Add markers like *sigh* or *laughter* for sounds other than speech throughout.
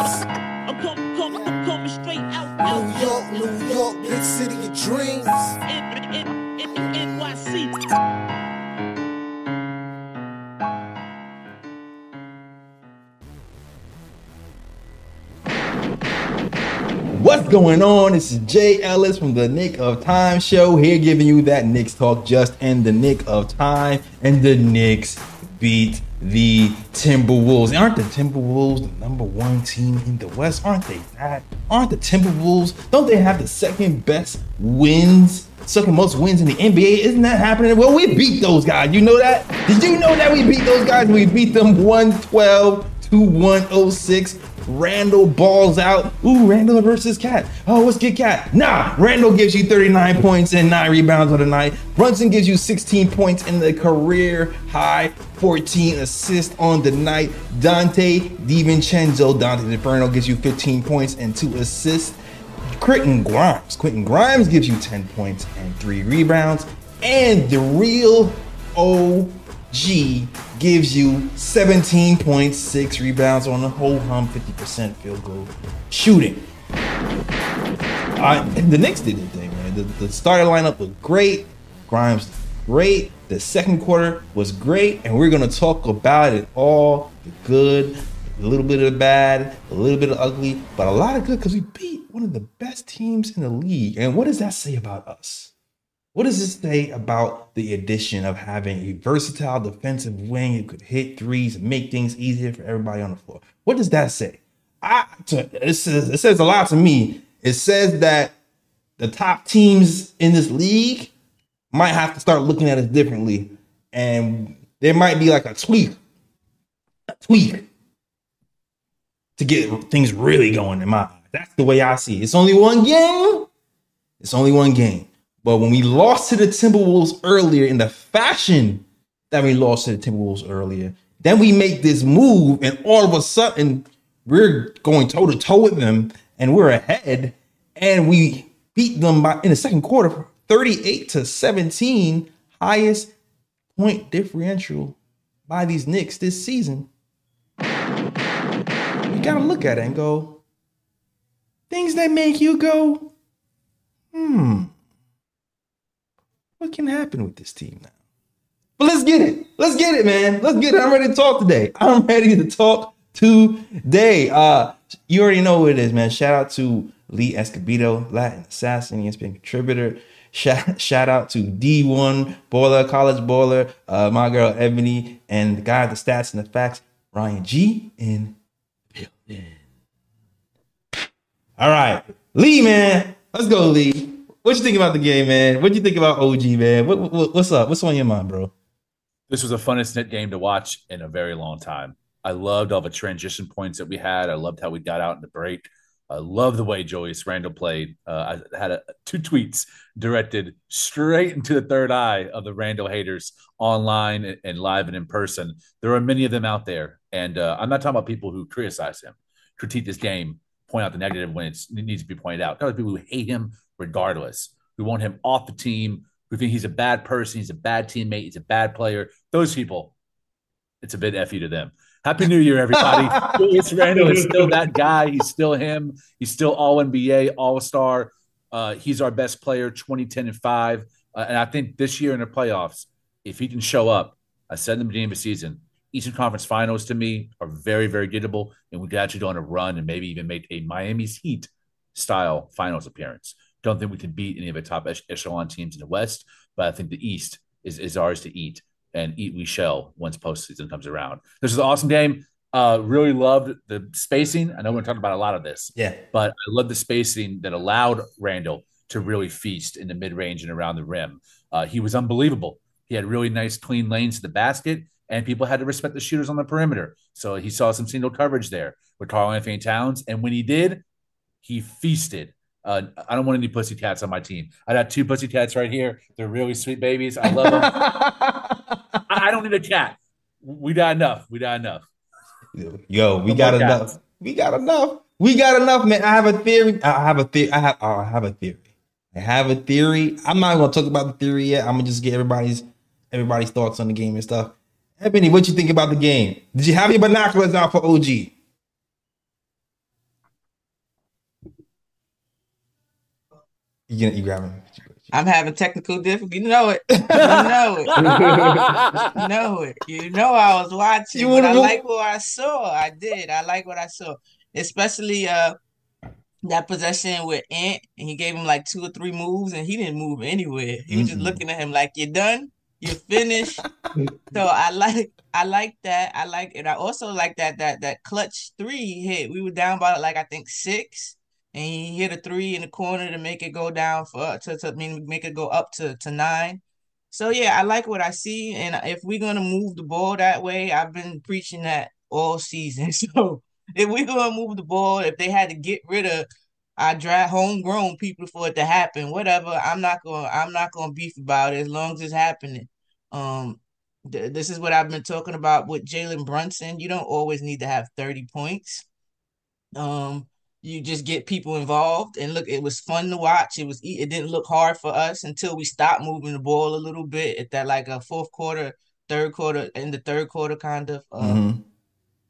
I'm coming, coming, I'm coming straight out, out, New York, New York, big city of dreams. N- N- N- NYC. What's going on? This is Jay Ellis from the Knick of Time show here giving you that Knicks talk just in the nick of time. And the Knicks beat the Timberwolves. Aren't the Timberwolves the number one team in the West? Aren't they that? Aren't the Timberwolves? Don't they have the second best wins? Second most wins in the NBA. Isn't that happening? Well, we beat those guys. You know that? Did you know that we beat those guys? We beat them 112 to 106. Randle balls out. Ooh, Randle versus KAT. Oh, let's get KAT. Nah, Randle gives you 39 points and nine rebounds on the night. Brunson gives you 16 points in the career high, 14 assists on the night. Donte DiVincenzo, Dante Inferno gives you 15 points and two assists. Quentin Grimes. Quentin Grimes gives you 10 points and three rebounds. And the real OG gives you 17.6 rebounds on the whole hum, 50% field goal shooting. And the Knicks did their thing, man. The, the starter lineup was great. Grimes, great. The second quarter was great. And we're going to talk about it all the good, a little bit of the bad, a little bit of ugly, but a lot of good because we beat one of the best teams in the league. And what does that say about us? What does this say about the addition of having a versatile defensive wing who could hit threes and make things easier for everybody on the floor? What does that say? I, to, it, says, it says a lot to me. It says that the top teams in this league might have to start looking at us differently. And there might be like a tweak, a tweak to get things really going in my. That's the way I see it. It's only one game. It's only one game. But when we lost to the Timberwolves earlier in the fashion that we lost to the Timberwolves earlier, then we make this move, and all of a sudden we're going toe to toe with them, and we're ahead, and we beat them by in the second quarter, 38 to 17, highest point differential by these Knicks this season. You gotta look at it and go, things that make you go, hmm what can happen with this team now? But let's get it. Let's get it, man. Let's get it. I'm ready to talk today. *laughs* I'm ready to talk today. Uh, you already know who it is, man. Shout out to Lee Escobedo, Latin Assassin, ESPN contributor. Shout, shout out to D1 Boiler, College Boiler, uh, my girl Ebony, and the guy with the stats and the facts, Ryan G. in building. All right, Lee, man. Let's go, Lee. What you think about the game, man? What do you think about OG, man? What, what, what's up? What's on your mind, bro? This was the funnest net game to watch in a very long time. I loved all the transition points that we had. I loved how we got out in the break. I love the way Julius Randle played. Uh, I had a, two tweets directed straight into the third eye of the Randle haters online and, and live and in person. There are many of them out there, and uh, I'm not talking about people who criticize him, critique this game, point out the negative when it needs to be pointed out. There are people who hate him regardless. We want him off the team. We think he's a bad person. He's a bad teammate. He's a bad player. Those people, it's a bit effy to them. Happy New Year, everybody. *laughs* Julius Randle is still that guy. He's still him. He's still all NBA, all star. Uh, he's our best player, 2010 and 5. Uh, and I think this year in the playoffs, if he can show up, I said in the beginning of the season, Eastern Conference Finals to me are very, very gettable. And we could actually go on a run and maybe even make a Miami's Heat style finals appearance. Don't think we can beat any of the top echelon teams in the West, but I think the East is, is ours to eat and eat we shall once postseason comes around. This is an awesome game. Uh, really loved the spacing. I know we're talking about a lot of this, yeah, but I love the spacing that allowed Randle to really feast in the mid range and around the rim. Uh, he was unbelievable. He had really nice, clean lanes to the basket, and people had to respect the shooters on the perimeter. So he saw some single coverage there with Karl-Anthony Towns, and when he did, he feasted. Uh, I don't want any pussy cats on my team. I got two pussy cats right here. They're really sweet babies. I love them. *laughs* I, I don't need a cat. We got enough. We got enough. Yo, we got enough. Cats. We got enough. We got enough, man. I have a theory. I have a theory. I have. Oh, I have a theory. I have a theory. I'm not gonna talk about the theory yet. I'm gonna just get everybody's everybody's thoughts on the game and stuff. Ebony, what you think about the game? Did you have your binoculars out for OG? You you grabbing? I'm having technical difficulty. You know it. You know it. you know it. You know I was watching. You but I like what I saw. I did. I like what I saw, especially uh that possession with Ant, and he gave him like two or three moves, and he didn't move anywhere. He was mm-hmm. just looking at him like, "You're done." You're finished." so I like, I like that. I like it. I also like that that that clutch three hit. We were down by like I think six, and he hit a three in the corner to make it go down for uh, to to I mean make it go up to to nine. So yeah, I like what I see, and if we're gonna move the ball that way, I've been preaching that all season. *laughs* So if we're gonna move the ball, if they had to get rid of our draft homegrown people for it to happen, whatever, I'm not gonna I'm not gonna beef about it as long as it's happening. Um, th- this is what I've been talking about with Jalen Brunson. You don't always need to have 30 points. Um, you just get people involved and look, it was fun to watch. It was it didn't look hard for us until we stopped moving the ball a little bit at that like a fourth quarter, third quarter, in the third quarter kind of. Uh, Mhm.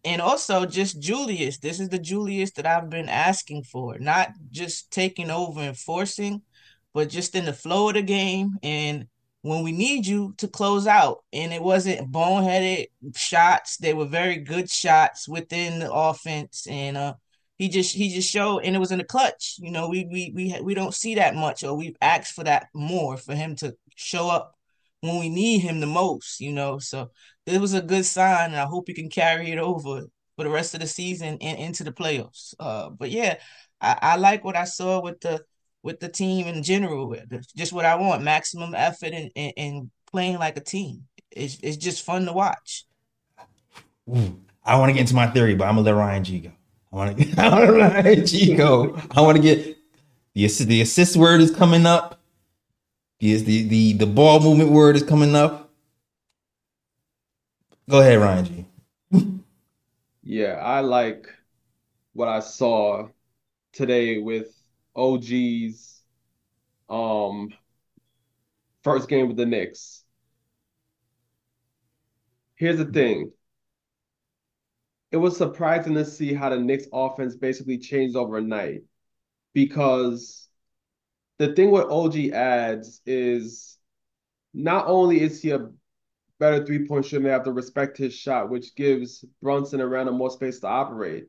And also just Julius. This is the Julius that I've been asking for, not just taking over and forcing, but just in the flow of the game and when we need you to close out. And it wasn't boneheaded shots. They were very good shots within the offense. And uh he just he just showed and it was in the clutch. You know, we we we we don't see that much or we've asked for that more for him to show up when we need him the most, you know. So it was a good sign, and I hope he can carry it over for the rest of the season and into the playoffs. Uh, but yeah, I, I like what I saw with the with the team in general. Just what I want: maximum effort and, and, and playing like a team. It's it's just fun to watch. I want to get into my theory, but I'm gonna let Ryan G go. I want to. *laughs* Let Ryan G go. I want to get the assist. The assist word is coming up. Yes, the the the ball movement word is coming up. Go ahead, Ryan G. *laughs* Yeah, I like what I saw today with OG's um first game with the Knicks. Here's the thing. It was surprising to see how the Knicks offense basically changed overnight because the thing with OG adds is not only is he a better three point shooter, they have to respect his shot, which gives Brunson and Randle more space to operate.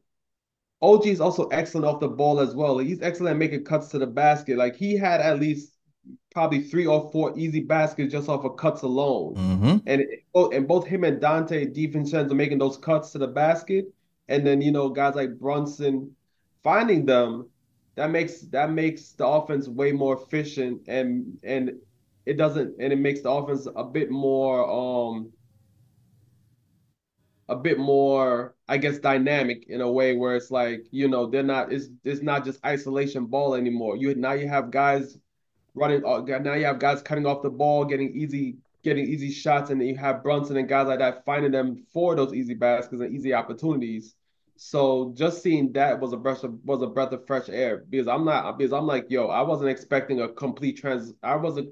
OG is also excellent off the ball as well. He's excellent at making cuts to the basket. Like he had at least probably three or four easy baskets just off of cuts alone. Mm-hmm. And it- and both him and Donte DiVincenzo making those cuts to the basket, and then you know guys like Brunson finding them, that makes that makes the offense way more efficient and and it doesn't and it makes the offense a bit more um a bit more I guess dynamic in a way where it's like you know they're not it's it's not just isolation ball anymore. You now you have guys running uh, now you have guys cutting off the ball, getting easy getting easy shots, and then you have Brunson and guys like that finding them for those easy baskets and easy opportunities. So just seeing that was a breath of was a breath of fresh air because I'm not because I'm like yo I wasn't expecting a complete trans I wasn't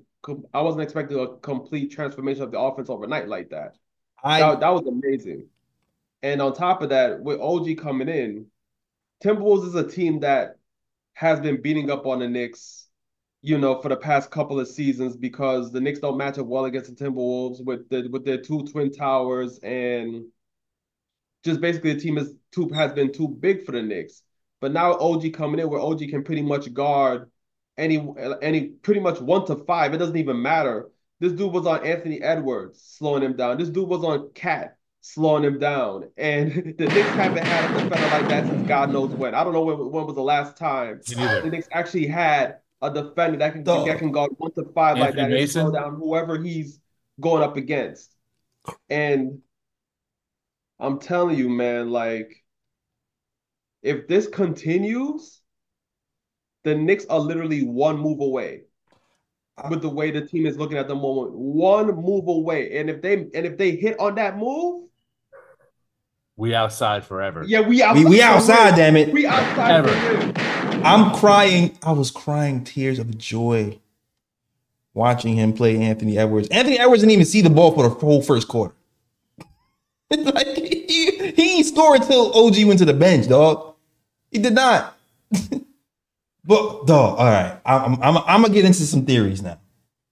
I wasn't expecting a complete transformation of the offense overnight like that. I That, that was amazing. And on top of that, with OG coming in, Timberwolves is a team that has been beating up on the Knicks, you know, for the past couple of seasons because the Knicks don't match up well against the Timberwolves with the with their two twin towers and just basically the team is too has been too big for the Knicks. But now OG coming in where OG can pretty much guard any any pretty much one to five. It doesn't even matter. This dude was on Anthony Edwards, slowing him down. This dude was on KAT, slowing him down. And *laughs* the Knicks haven't had a defender like that since God knows when. I don't know when, when was the last time the Knicks actually had a defender that can Dog. that can guard one to five like Anthony that and slow down whoever he's going up against. And I'm telling you, man, like if this continues, the Knicks are literally one move away uh, with the way the team is looking at the moment. One move away. And if they and if they hit on that move, We outside forever. yeah, we we, outside. we to outside, win. damn it. We outside Ever. to win. I'm crying. I was crying tears of joy watching him play Anthony Edwards. Anthony Edwards didn't even see the ball for the whole first quarter. *laughs* like he, he scored until OG went to the bench, dog. He did not. *laughs* But dog, all right, I'm, I'm, I'm gonna get into some theories now.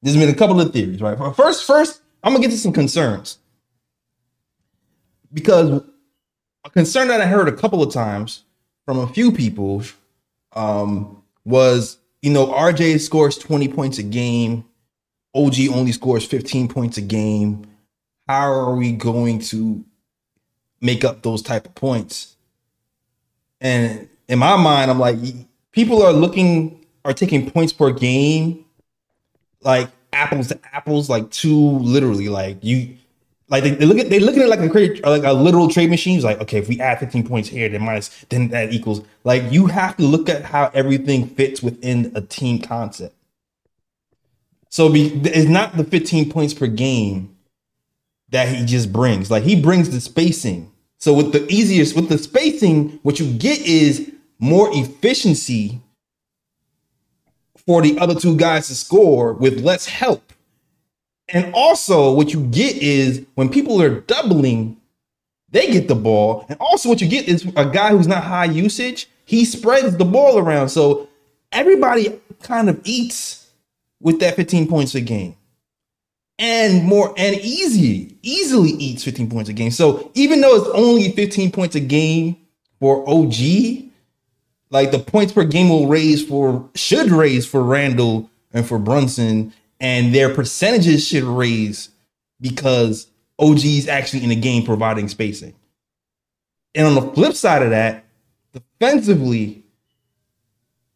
There's been a couple of theories, right? First, first, I'm gonna get to some concerns because a concern that I heard a couple of times from a few people um, was, you know, RJ scores 20 points a game, OG only scores 15 points a game. How are we going to make up those type of points? And in my mind, I'm like, people are looking are taking points per game like apples to apples, like too literally. Like you like they, they look at they look at it like a like a literal trade machine. It's like, okay, if we add 15 points here, then minus then that equals like you have to look at how everything fits within a team concept. So be, it's not the 15 points per game that he just brings. Like he brings the spacing. So with the easiest with the spacing, what you get is more efficiency for the other two guys to score with less help. And also, what you get is when people are doubling, they get the ball. And also, what you get is a guy who's not high usage, he spreads the ball around. So everybody kind of eats with that 15 points a game. And more and easy, easily eats 15 points a game. So even though it's only 15 points a game for OG, like the points per game will raise for should raise for Randle and for Brunson, and their percentages should raise because OG is actually in the game providing spacing. And on the flip side of that, defensively,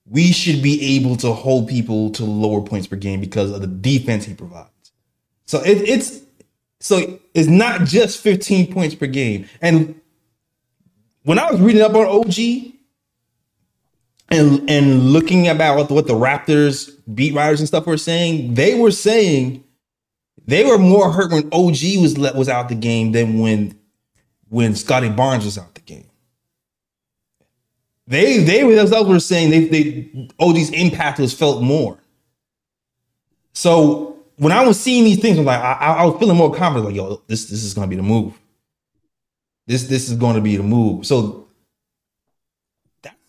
we should be able to hold people to lower points per game because of the defense he provides. So it, it's so it's not just 15 points per game. And when I was reading up on OG, and and looking about what the, what the Raptors beat writers and stuff were saying, they were saying they were more hurt when OG was let, was out the game than when when Scottie Barnes was out the game. They they themselves were saying they they OG's impact was felt more. So when I was seeing these things, I was like, I, I was feeling more confident. Like, yo, this this is to be the move. This this is to be the move. So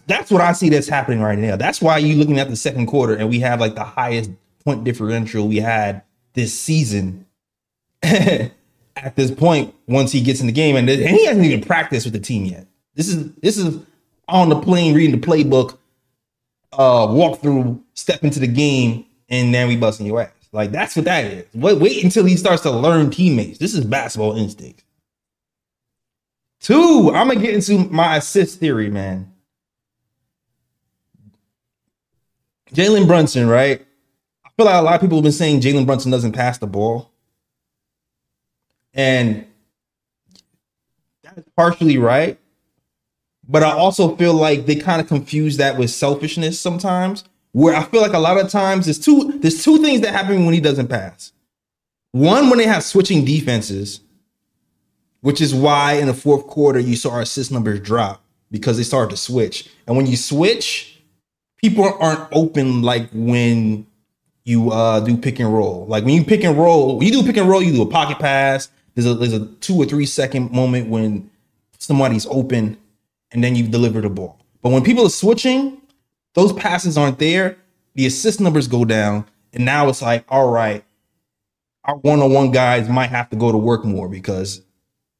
that's what I see that's happening right now. That's why you're looking at the second quarter and we have like the highest point differential we had this season *laughs* at this point once he gets in the game. And, and he hasn't even practiced with the team yet. This is this is on the plane reading the playbook, uh, walk through, step into the game, and then we busting your ass. Like that's what that is. Wait, wait until he starts to learn teammates. This is basketball instinct. Two, I'm gonna get into my assist theory, man. Jalen Brunson, right? I feel like a lot of people have been saying Jalen Brunson doesn't pass the ball. And that's partially right. But I also feel like they kind of confuse that with selfishness sometimes. Where I feel like a lot of times there's two there's two things that happen when he doesn't pass. One, when they have switching defenses, which is why in the fourth quarter you saw our assist numbers drop because they started to switch. And when you switch, people aren't open like when you uh do pick and roll. Like when you pick and roll, when you do pick and roll, you do a pocket pass. There's a there's a two or three second moment when somebody's open, and then you deliver the ball. But when people are switching, those passes aren't there. The assist numbers go down, and now it's like, all right, our one-on-one guys might have to go to work more because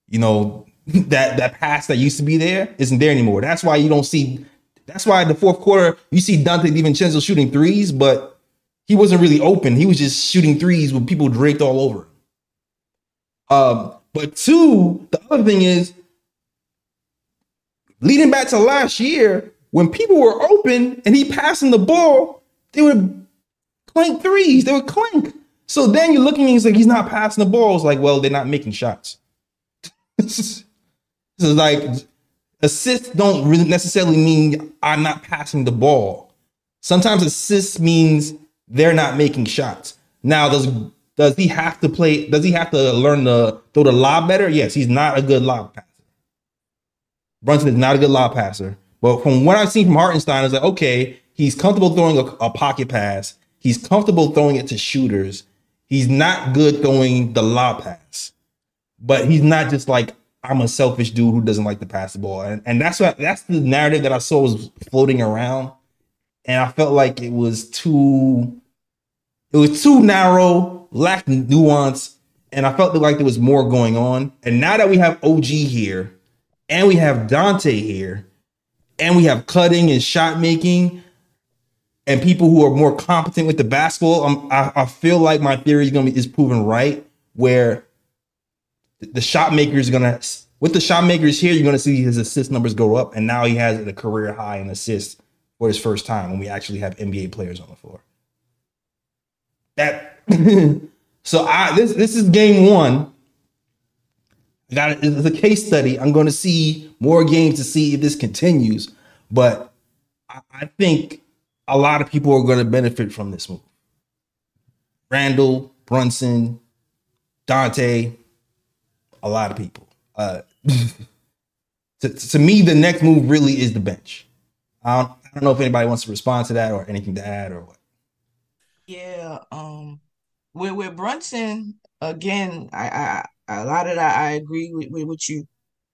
you know *laughs* that that pass that used to be there isn't there anymore. That's why you don't see that's why the fourth quarter, you see Donte DiVincenzo shooting threes, but he wasn't really open. He was just shooting threes with people draped all over. Um, but two, the other thing is, leading back to last year, when people were open and he passing the ball, they would clank threes. They would clank. So then you're looking and he's like, he's not passing the ball. It's like, well, they're not making shots. *laughs* this is like assists don't necessarily mean I'm not passing the ball. Sometimes assists means they're not making shots. Now, does does he have to play? Does he have to learn to throw the lob better? Yes, he's not a good lob passer. Brunson is not a good lob passer. But from what I've seen from Hartenstein, is like okay, he's comfortable throwing a, a pocket pass. He's comfortable throwing it to shooters. He's not good throwing the lob pass, but he's not just like I'm a selfish dude who doesn't like to pass the ball. And, and that's what that's the narrative that I saw was floating around and I felt like it was too it was too narrow, lacked nuance, and I felt like there was more going on. And now that we have OG here, and we have Donte here, and we have cutting and shot making, and people who are more competent with the basketball, um, I, I feel like my theory is gonna be is proven right. Where the shot maker is gonna with the shot makers here, you're gonna see his assist numbers go up, and now he has a career high in assists for his first time when we actually have NBA players on the floor. That *laughs* so I this this is game one. I got. It's a case study. I'm going to see more games to see if this continues, but I, I think a lot of people are going to benefit from this move. Randle, Brunson, Donte, a lot of people. Uh, *laughs* to, to me, the next move really is the bench. I don't, I don't know if anybody wants to respond to that or anything to add or what. Yeah, um, with with Brunson again, I, I a lot of that I agree with, with, with you,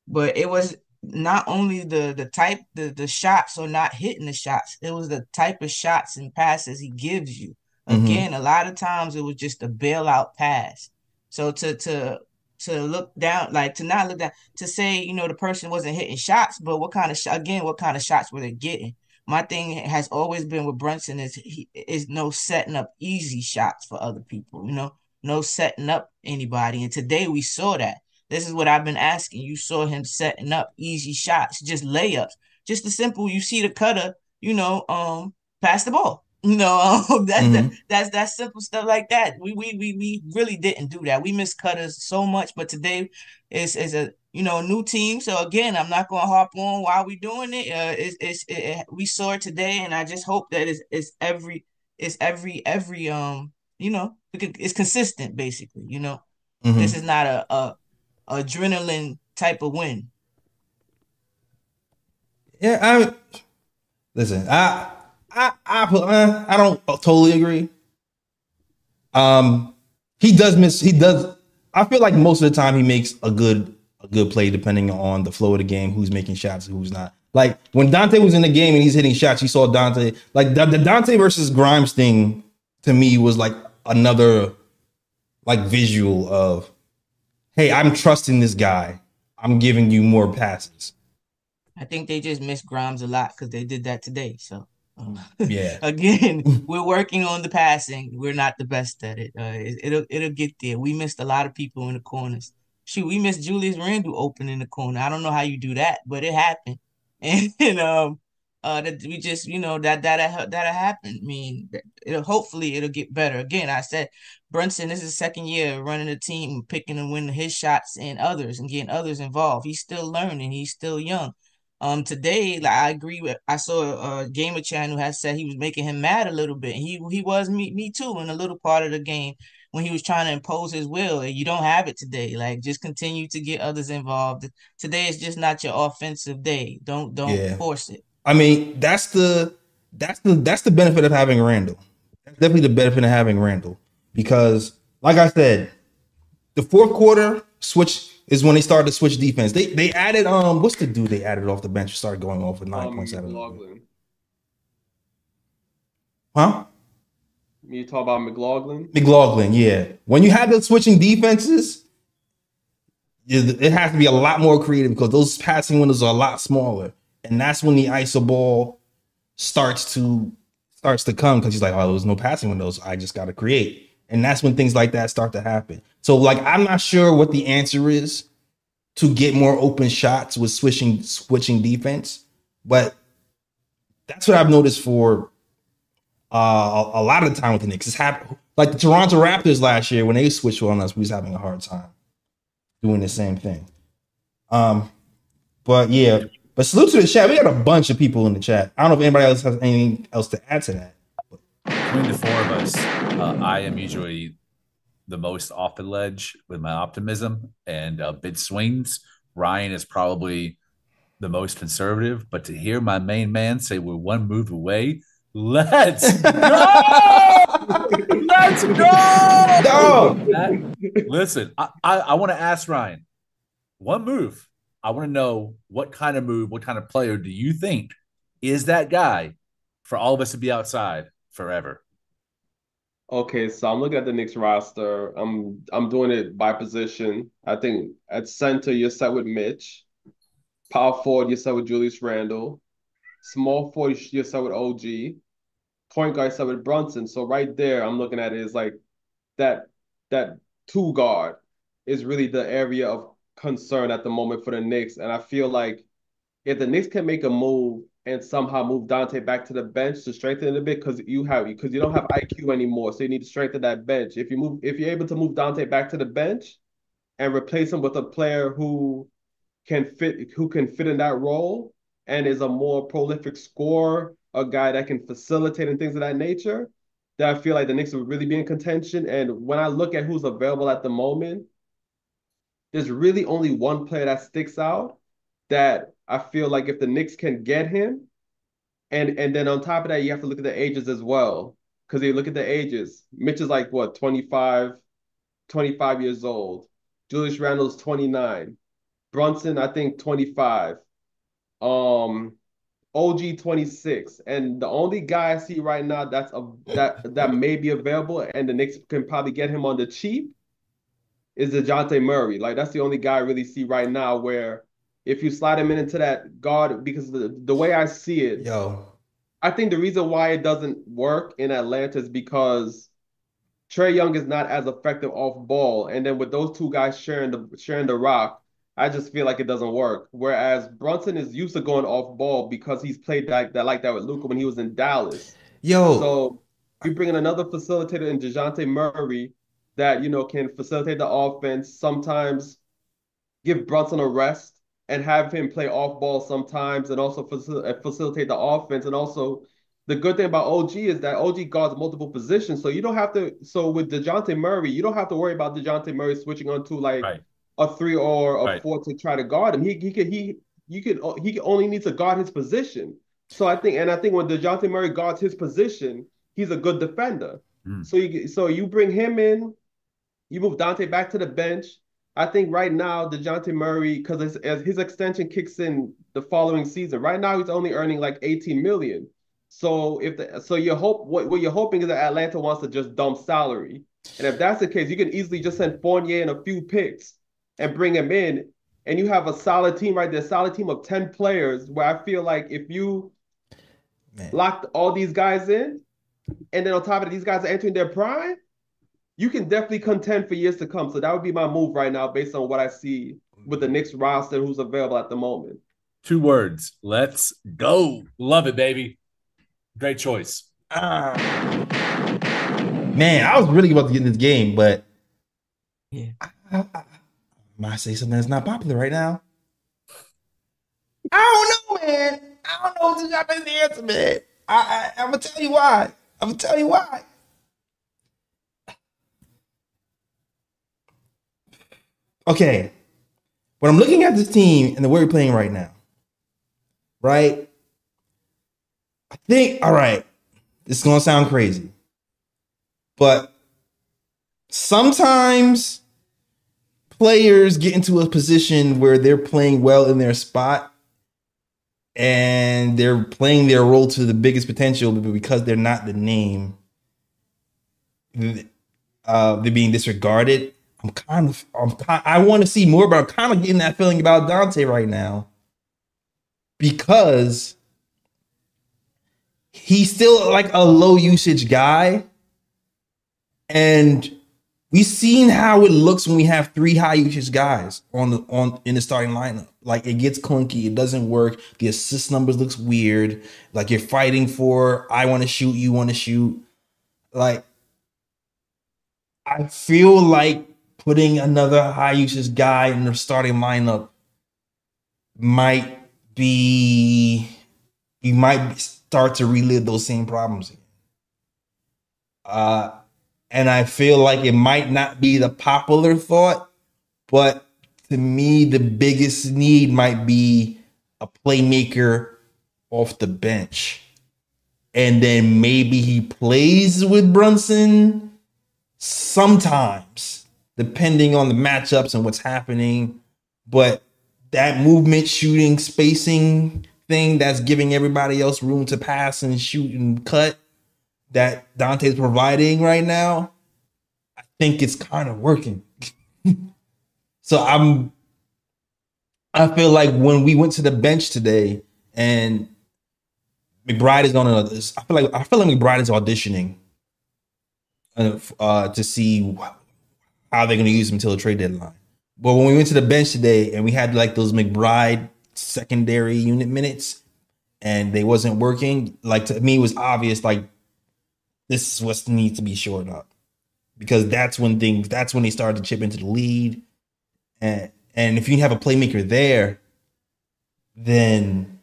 but it was not only the the type the the shots or not hitting the shots, it was the type of shots and passes he gives you. Mhm. Again, a lot of times it was just a bailout pass. So to to to look down, like to not look down, to say you know the person wasn't hitting shots, but what kind of shot? Again, what kind of shots were they getting? My thing has always been with Brunson is he is no setting up easy shots for other people. You know, no setting up anybody. And today we saw that. This is what I've been asking. You saw him setting up easy shots, just layups, just the simple. You see the cutter, you know, um, pass the ball. *laughs* You know, um, *laughs* that's the, that's that simple stuff like that. We we we we really didn't do that. We miss cutters so much, but today is is a you know new team. So again, I'm not gonna harp on why we doing it. Uh, it's it's it, we saw it today, and I just hope that it's it's every it's every every um you know it's consistent basically. You know, Mhm. this is not a a adrenaline type of win. Yeah, I listen. I I I put- uh, I don't totally agree. Um, he does miss. He does. I feel like most of the time he makes a good a good play depending on the flow of the game, who's making shots, who's not. Like when Donte was in the game and he's hitting shots, you saw Donte. Like the, the Donte versus Grimes thing to me was like another like visual of, hey, I'm trusting this guy. I'm giving you more passes. I think they just missed Grimes a lot because they did that today. So. um, Yeah. *laughs* Again, we're working on the passing. We're not the best at it. Uh, it it'll it'll get there. We missed a lot of people in the corners. Shoot, we missed Julius Randle open in the corner. I don't know how you do that, but it happened. *laughs* And, um, uh, that we just you know that that that happened. I mean, it'll hopefully it'll get better. Again, I said Brunson. This is his second year running the team, picking and winning his shots and others and getting others involved. He's still learning. He's still young. Um, today, like I agree with. I saw a gamer chan who has said he was making him mad a little bit. He he was me me too in a little part of the game when he was trying to impose his will. And you don't have it today. Like just continue to get others involved. Today is just not your offensive day. Don't don't Yeah. force it. I mean, that's the that's the that's the benefit of having Randle. That's definitely the benefit of having Randle because, like I said, the fourth quarter switch is when they started to switch defense. They they added um what's the dude they added off the bench started going off with nine Um, point seven. McLaughlin. Huh? You talk about McLaughlin. McLaughlin, yeah. When you have the switching defenses, it has to be a lot more creative because those passing windows are a lot smaller, and that's when the iso ball starts to starts to come because he's like, oh, there's no passing windows. I just got to create, and that's when things like that start to happen. So, like, I'm not sure what the answer is to get more open shots with switching switching defense, but that's what I've noticed for uh, a, a lot of the time with the Knicks. It's like the Toronto Raptors last year when they switched on us, we was having a hard time doing the same thing. Um, but yeah, but salute to the chat. We got a bunch of people in the chat. I don't know if anybody else has anything else to add to that. Between the four of us, uh, I am usually the most off the ledge with my optimism and uh, bid swings. Ryan is probably the most conservative, but to hear my main man say we're one move away, let's go! *laughs* let's go! That- listen, I, I, I want to ask Ryan one move. I want to know what kind of move, what kind of player do you think is that guy for all of us to be outside forever. Okay, so I'm looking at the Knicks roster. I'm I'm doing it by position. I think at center you're set with Mitch. Power forward you're set with Julius Randle. Small forward you're set with OG. Point guard set with Brunson. So right there, I'm looking at it is like that that two guard is really the area of concern at the moment for the Knicks. And I feel like if the Knicks can make a move and somehow move Donte back to the bench to strengthen it a bit, because you have because you don't have IQ anymore, so you need to strengthen that bench. If you move, if you're able to move Donte back to the bench and replace him with a player who can fit who can fit in that role and is a more prolific scorer, a guy that can facilitate and things of that nature, that I feel like the Knicks would really be in contention. And when I look at who's available at the moment, there's really only one player that sticks out that I feel like if the Knicks can get him, and and then on top of that, you have to look at the ages as well. Because you look at the ages. Mitch is like what, 25, 25 years old. Julius Randle's 29. Brunson, I think 25. Um OG 26. And the only guy I see right now that's a that that may be available and the Knicks can probably get him on the cheap is Dejounte Murray. Like that's the only guy I really see right now where if you slide him in into that guard, because the, the way I see it, Yo, I think the reason why it doesn't work in Atlanta is because Trae Young is not as effective off ball. And then with those two guys sharing the sharing the rock, I just feel like it doesn't work. Whereas Brunson is used to going off ball because he's played that, that like that with Luka when he was in Dallas. yo, So you bring in another facilitator in Dejounte Murray that, you know, can facilitate the offense, sometimes give Brunson a rest and have him play off ball sometimes and also facil- uh, facilitate the offense. And also, the good thing about OG is that OG guards multiple positions. So you don't have to, so with Dejounte Murray, you don't have to worry about Dejounte Murray switching onto like Right. a three or a Right. four to try to guard him. He, he could, he, you could, he only needs to guard his position. So I think, and I think when Dejounte Murray guards his position, he's a good defender. Mm. So you, so you bring him in, you move Donte back to the bench. I think right now Dejounte Murray, because as his extension kicks in the following season, right now he's only earning like 18 million. So if the so you hope what, what you're hoping is that Atlanta wants to just dump salary. And if that's the case, you can easily just send Fournier and a few picks and bring him in. And you have a solid team right there, solid team of 10 players where I feel like if you Man. locked all these guys in, and then on top of it, these guys are entering their prime, you can definitely contend for years to come. So that would be my move right now, based on what I see with the Knicks roster, who's available at the moment. Two words. Let's go. Love it, baby. Great choice. Ah. man, I was really about to get in this game, but Yeah. I, I, I might say something that's not popular right now. I don't know, man. I don't know what the the answer, man. I, I I'm gonna tell you why. I'm gonna tell you why. Okay, when I'm looking at this team and the way we're playing right now, right? I think, all right, this is gonna sound crazy, but sometimes players get into a position where they're playing well in their spot and they're playing their role to the biggest potential, but because they're not the name, uh, they're being disregarded. I'm kind of, I'm, I want to see more, but I'm kind of getting that feeling about Donte right now because he's still like a low usage guy, and we've seen how it looks when we have three high usage guys on the on in the starting lineup. Like it gets clunky, it doesn't work. The assist numbers looks weird. Like you're fighting for I want to shoot, you want to shoot. Like I feel like putting another high usage guy in the starting lineup might be you might start to relive those same problems again. Uh and I feel like it might not be the popular thought, but to me, the biggest need might be a playmaker off the bench. And then maybe he plays with Brunson sometimes, depending on the matchups and what's happening. But that movement, shooting, spacing thing that's giving everybody else room to pass and shoot and cut that Donte's providing right now, I think it's kind of working. *laughs* so I'm I feel like when we went to the bench today and McBride is on a I feel like I feel like McBride is auditioning uh, to see how they're going to use him until the trade deadline. But when we went to the bench today and we had like those McBride secondary unit minutes and they wasn't working, like to me it was obvious like this is what needs to be shored up. Because that's when things that's when they started to chip into the lead. And and if you have a playmaker there, then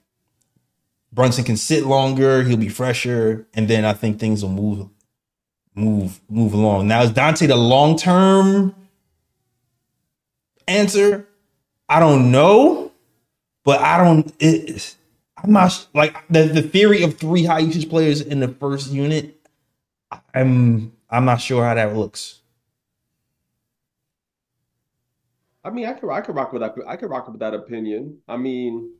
Brunson can sit longer, he'll be fresher, and then I think things will move move move along. Now is Donte the long term answer? I don't know, but I don't. It, I'm not like the the theory of three high usage players in the first unit. I'm I'm not sure how that looks. I mean, I could I could rock with that. I could rock with that opinion. I mean,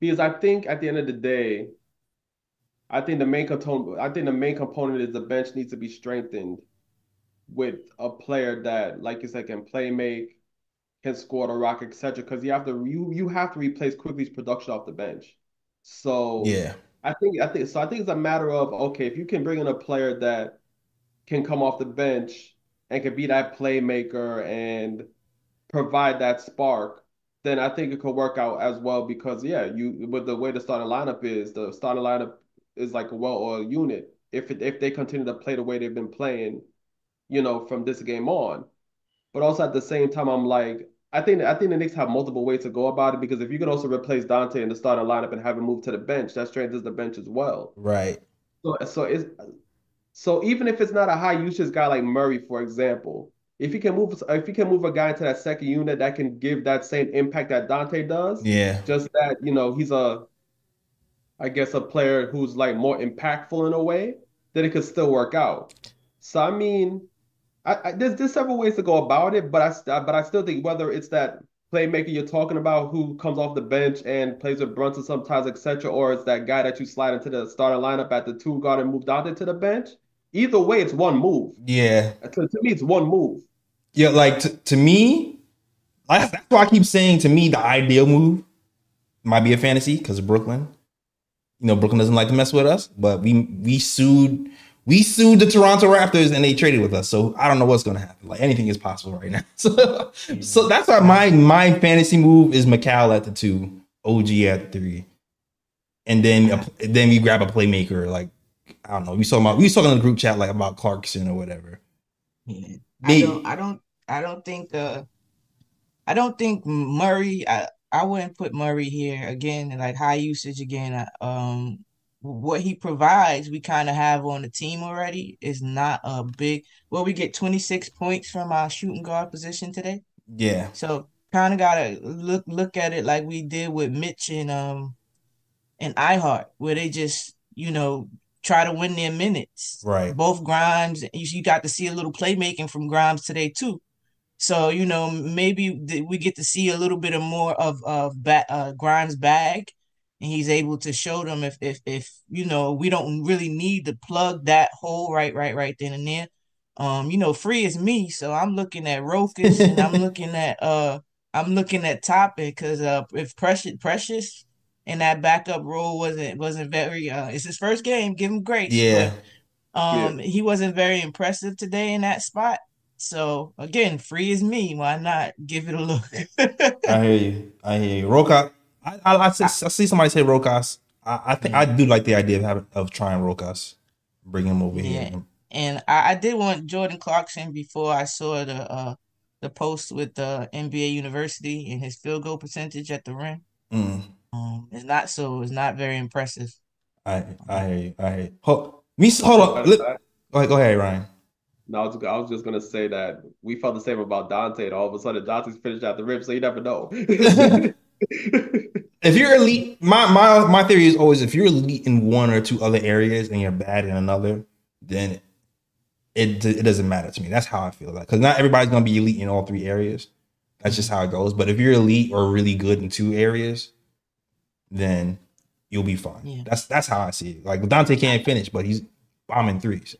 because I think at the end of the day, I think the main component I think the main component is the bench needs to be strengthened with a player that, like you said, can play make, can score the rock, etc. Because you have to you you have to replace Quickley's production off the bench. So Yeah. I think I think so. I think it's a matter of okay, if you can bring in a player that can come off the bench and can be that playmaker and provide that spark, then I think it could work out as well. Because yeah, you with the way the starting lineup is, the starting lineup is like a well-oiled unit. If it, if they continue to play the way they've been playing, you know, from this game on. But also at the same time, I'm like, I think I think the Knicks have multiple ways to go about it because if you can also replace Donte in the starting lineup and have him move to the bench, that strengthens the bench as well. Right. So so it's so even if it's not a high usage guy like Murray, for example, if you can move if you can move a guy into that second unit that can give that same impact that Donte does, Yeah. just that you know he's a, I guess a player who's like more impactful in a way, then it could still work out. So I mean, I, I there's there's several ways to go about it, but I but I still think whether it's that playmaker you're talking about who comes off the bench and plays with Brunson sometimes, etc., or it's that guy that you slide into the starting lineup at the two guard and move Donte to the bench. Either way, it's one move. Yeah. To, to me, it's one move. Yeah, like to, to me, that's why I keep saying to me the ideal move might be a fantasy because of Brooklyn. You know, Brooklyn doesn't like to mess with us, but we we sued we sued the Toronto Raptors and they traded with us. So I don't know what's gonna happen. Like anything is possible right now. *laughs* So so that's why my my fantasy move is Mikal at the two, OG at the three, and then a, then we grab a playmaker like I don't know. We saw about we talking in the group chat like about Clarkson or whatever. Yeah. I don't I don't I don't think uh I don't think Murray I I wouldn't put Murray here again like high usage again um what he provides we kind of have on the team already is not a big well we get 26 points from our shooting guard position today Yeah. so kind of gotta look look at it like we did with Mitch and um and I-Hart where they just you know try to win their minutes Right. both Grimes, you, you got to see a little playmaking from Grimes today too. So you know maybe th- we get to see a little bit of more of of ba- uh, Grimes' bag, and he's able to show them if if if you know we don't really need to plug that hole right right right then and there. Um, you know, free is me, so I'm looking at Rokas and I'm *laughs* looking at uh I'm looking at Topic because uh if Precious Precious in that backup role wasn't wasn't very uh it's his first game, give him grace. Yeah. but um, he wasn't very impressive today in that spot. So again, free is me. Why not give it a look? I hear you. I hear you. Rokas. I, I, I, see, I see somebody say Rokas. I, I think I do like the idea of having of trying Rokas, bring him over Yeah. here. and I, I did want Jordan Clarkson before I saw the uh the post with the NBA University and his field goal percentage at the rim. Mm, Um, it's not so. It's not very impressive. I I hear you. I hear you. Hold, me, hold on. Go ahead, go ahead, Ryan. No, I was, I was just gonna say that we felt the same about Donte, and all of a sudden Donte's finished at the rim, so you never know. *laughs* If you're elite, my my my theory is always if you're elite in one or two other areas and you're bad in another, then it it doesn't matter to me. That's how I feel like because not everybody's gonna be elite in all three areas. That's just how it goes. But if you're elite or really good in two areas, then you'll be fine. Yeah. That's that's how I see it. Like Donte can't finish, but he's bombing threes.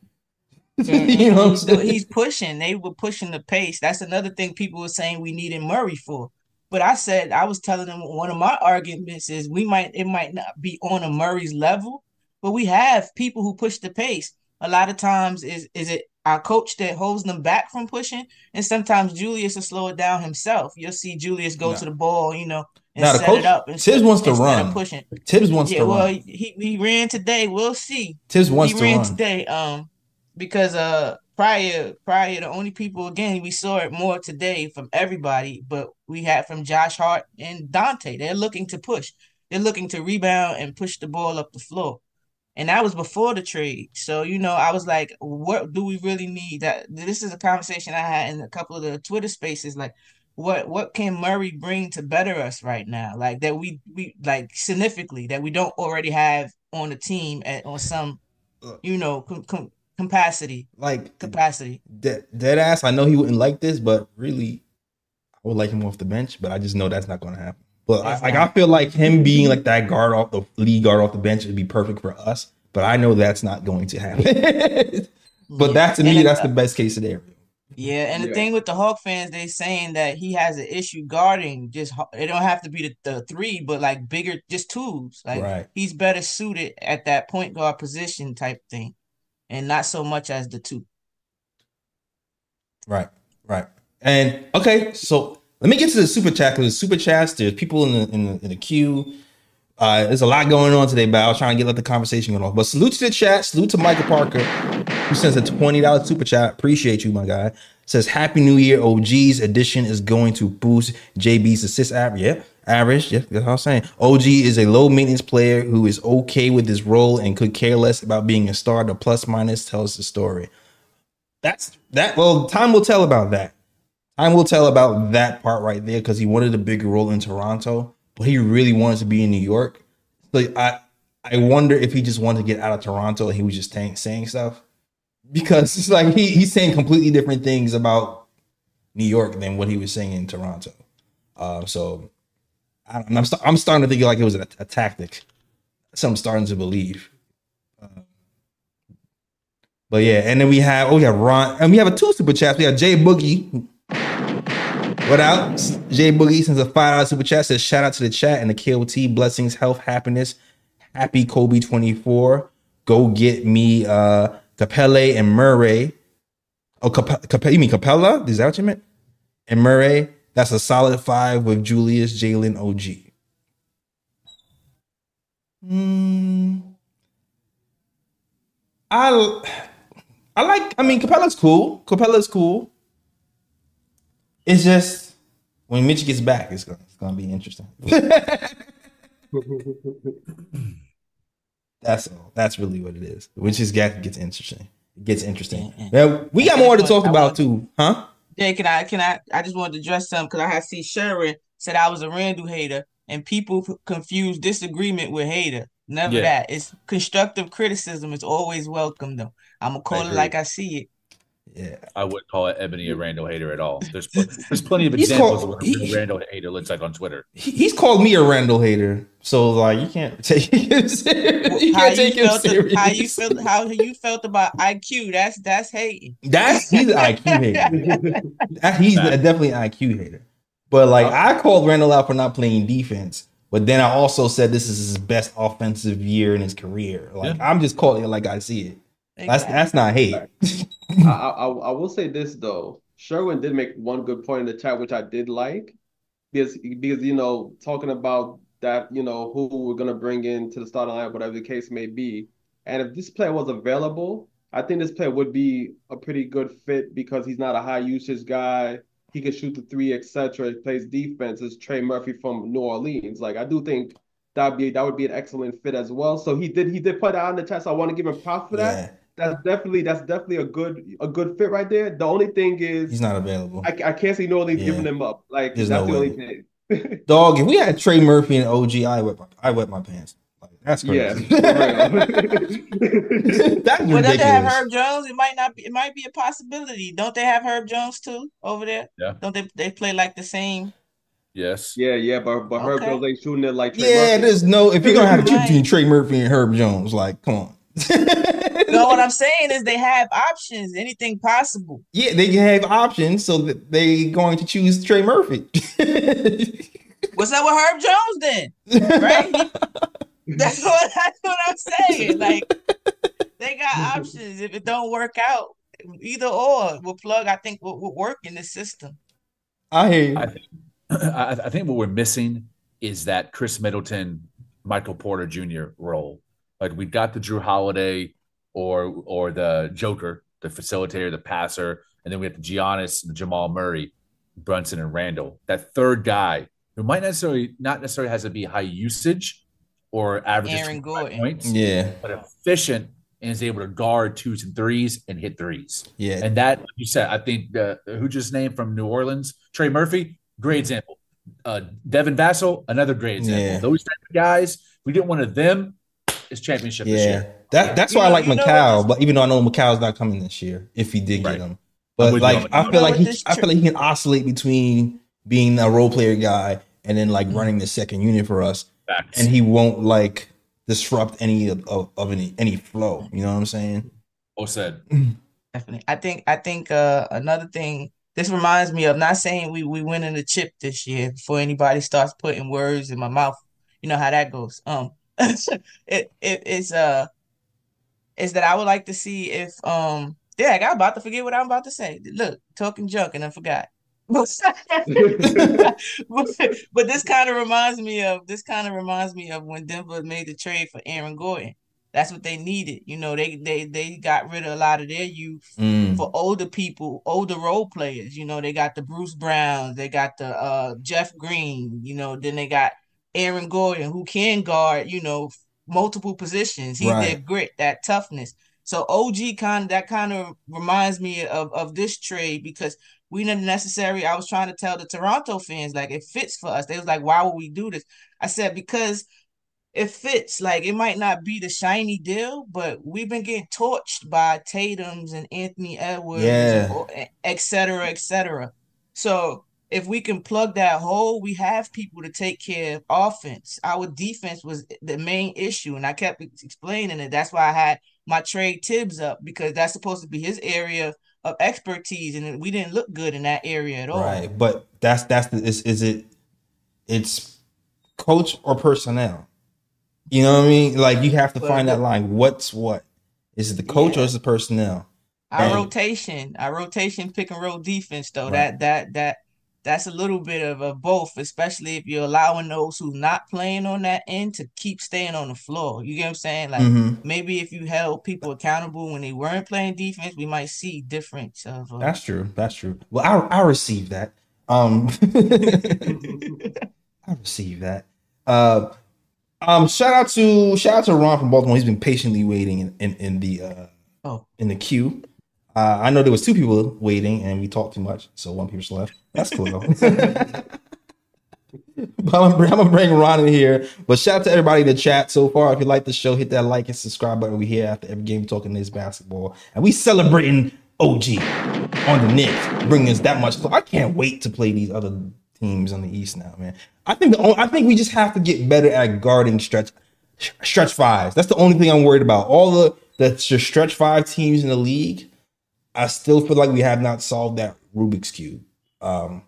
Mhm. *laughs* you know what I'm he's, saying? he's pushing. They were pushing the pace. That's another thing people were saying we needed Murray for. But I said I was telling them one of my arguments is we might it might not be on a Murray's level, but we have people who push the pace. A lot of times is is it our coach that holds them back from pushing, and sometimes Julius will slow it down himself. You'll see Julius go No. to the ball, you know, and Now, set coach- it up. Tibbs wants to run. Pushing. Tibbs wants Yeah, to well, run. he he ran today. We'll see Tibbs wants he to ran run. today um because uh prior prior the only people again we saw it more today from everybody but we had from Josh Hart and Donte. They're looking to push. They're looking to rebound and push the ball up the floor. And that was before the trade. So you know I was like what do we really need? That this is a conversation I had in a couple of the Twitter spaces like what what can Murray bring to better us right now? Like that we we like significantly that we don't already have on the team at on some you know com- com- capacity Like capacity dead, dead ass. I know he wouldn't like this, but really, I would like him off the bench. But I just know that's not going to happen. But I, like. I feel like him being like that guard off the lead guard off the bench would be perfect for us. But I know that's not going to happen. *laughs* but Yeah. that to me, And, that's uh, the best case scenario. yeah and the Yeah. thing with the Hawk fans they saying that he has an issue guarding just it don't have to be the, the three but like bigger just twos like Right. he's better suited at that point guard position type thing and not so much as the two Right, right. And okay, so let me get to the super chat because the super chats. There's people in the in the, in the queue. Uh, there's a lot going on today, but I was trying to get let the conversation go off. But salute to the chat. Salute to Michael Parker, who sends a twenty dollars super chat. Appreciate you, my guy. Says Happy New Year. OG's edition is going to boost JB's assist app. Yeah, average. Yeah, that's what I'm saying. OG is a low maintenance player who is okay with his role and could care less about being a star. The plus minus tells the story. That's that. Well, time will tell about that. Time will tell about that part right there because he wanted a bigger role in Toronto, but he really wanted to be in New York. So I, I wonder if he just wanted to get out of Toronto and he was just saying, saying stuff because it's like he, he's saying completely different things about New York than what he was saying in Toronto. Uh, so I know. I'm, st- I'm starting to think like it was a, a tactic. So I'm starting to believe. But yeah, and then we have oh we have Ron and we have a two super chats. We have Jay Boogie. What out? Jay Boogie sends a five dollar super chat. Says shout out to the chat and the KOT blessings, health, happiness. Happy Kobe 24. Go get me uh Capelle and Murray. Oh, Cap- Cap- you mean Capella? Is that what you meant? And Murray. That's a solid five with Julius, Jalen, OG. Hmm. I I like. I mean, Capella's cool. Capella's cool. It's just when Mitch gets back, it's gonna, it's gonna be interesting. *laughs* That's all. That's really what it is. Which is gets gets interesting. It gets interesting. Now we got more to talk about too, huh? Jay, can I can I I just wanted to address something because I had see Sharon said I was a Randle hater and people confuse disagreement with hater. Never Yeah. that. It's constructive criticism is always welcome though. I'm gonna call it like I see it. Yeah. I wouldn't call it Ebony a Randle hater at all. There's pl- *laughs* there's plenty of He's examples called- of what a he- Randle hater looks like on Twitter. He, he's called me a Randle hater, so like you can't *laughs* take him serious. You how can't take him felt serious. how you felt how you felt about IQ. That's that's hating. That's he's an IQ hater. That- he's a- definitely an IQ hater. But like I called Randle out for not playing defense, but then I also said this is his best offensive year in his career. Like I'm just calling it like I see it. That's that's not hate. *laughs* I, I I will say this though. Sherwin did make one good point in the chat, which I did like, because because you know talking about that you know who we're gonna bring into the starting line, whatever the case may be, and if this player was available, I think this player would be a pretty good fit because he's not a high usage guy. He can shoot the three, etc. He plays defense. Is Trey Murphy from New Orleans? Like I do think that'd be that would be an excellent fit as well. So he did he did put that in the chat. So I want to give him props for that Yeah, that's definitely that's definitely a good a good fit right there. The only thing is he's not available. I, I can't see New Orleans Yeah. giving him up. Like There's that's no the way. only thing. *laughs* Dog, if we had Trey Murphy and OG, I wet my, I wet my pants. Like that's Yeah. crazy. for real. *laughs* *laughs* that's Well, don't they have. Herb Jones? It might not be. It might be a possibility. Don't they have Herb Jones too over there? Yeah. Don't they? They play like the same. Yes. Yeah, yeah, but but Herb Okay. Jones ain't shooting it like Trey Yeah, Murphy. there's no if you're gonna have to choose Right. between Trey Murphy and Herb Jones, like, come on. No, what I'm saying is they have options, anything possible. yeah, they can have options, so that they going to choose Trey Murphy. *laughs* What's up with Herb Jones then? Right? *laughs* That's what that's what I'm saying. Like they got options. If it don't work out, either or will plug. I think will, will work in the system. I hear you. I think, *clears throat* I, I think what we're missing is that Khris Middleton, Michael Porter Jr. role. Like we got the Jrue Holiday or or the Joker, the facilitator, the passer, and then we have the Giannis the Jamal Murray, Brunson and Randle. That third guy who might necessarily not necessarily has to be high usage or average Aaron Gordon. points, yeah, but efficient and is able to guard twos and threes and hit threes. yeah. And that, like you said, I think uh, who just named from New Orleans, Trey Murphy, great example. Uh, Devin Vassell, another great example. Yeah. Those type of guys, we didn't one of them. It's championship this year. That that's You why I like Mikal, but even though I know Mikal's not coming this year, if he did Right. get him, but with you on like I feel like he, I feel like he can oscillate between being a role player guy and then like running the second unit for us, Facts. and he won't like disrupt any of, of, of any any flow. You know what I'm saying? Well said. *clears throat* Definitely. I think I think uh another thing this reminds me of not saying we we winning the chip this year before anybody starts putting words in my mouth. You know how that goes. Um *laughs* it it is uh is that I would like to see if um yeah, I'm about to forget what I'm about to say. Look, talking junk and I forgot. but, *laughs* but this kind of reminds me of this kind of reminds me of when Denver made the trade for Aaron Gordon. That's what they needed. You know, they they they got rid of a lot of their youth Mm. for older people, older role players. You know, they got the Bruce Browns, they got the uh Jeff Green, you know, then they got Aaron Gordon who can guard, you know, multiple positions. He's their Right. grit, that toughness. So OG kind of that kind of reminds me of of this trade because we didn't necessarily. I was trying to tell the Toronto fans like it fits for us. They was like, why would we do this? I said because it fits. Like it might not be the shiny deal, but we've been getting torched by Tatum's and Anthony Edwards, Yeah. or, eh, et cetera, et cetera. So if we can plug that hole, we have people to take care of offense. Our defense was the main issue, and I kept explaining it. That's why I had my trade Tibbs up because that's supposed to be his area of expertise, and we didn't look good in that area at all. Right, but that's that's the is is it it's coach or personnel. You know what I mean? Like you have to But- find that line. What's what? Is it the coach or is it personnel? Our And- rotation, our rotation pick and roll defense, though, Right. that that that that's a little bit of a both, especially if you're allowing those who not playing on that end to keep staying on the floor. You get what I'm saying? Like Mhm. maybe if you held people accountable when they weren't playing defense, we might see difference of uh, That's true. That's true. Well, I I receive that. Um, *laughs* I receive that. Uh, um, shout out to shout out to Ron from Baltimore. He's been patiently waiting in in, in the uh oh in the queue. Uh, I know there was two people waiting, and we talked too much, so one person left. That's cool though. *laughs* I'm, I'm gonna bring Ron in here. But shout out to everybody in the chat so far. If you like the show, hit that like and subscribe button. We here after every game talking this basketball, and we celebrating OG on the Knicks, bringing us that much. I can't wait to play these other teams on the East now, man. I think the only, I think we just have to get better at guarding stretch stretch fives. That's the only thing I'm worried about. All the the stretch five teams in the league, I still feel like we have not solved that Rubik's cube. Um,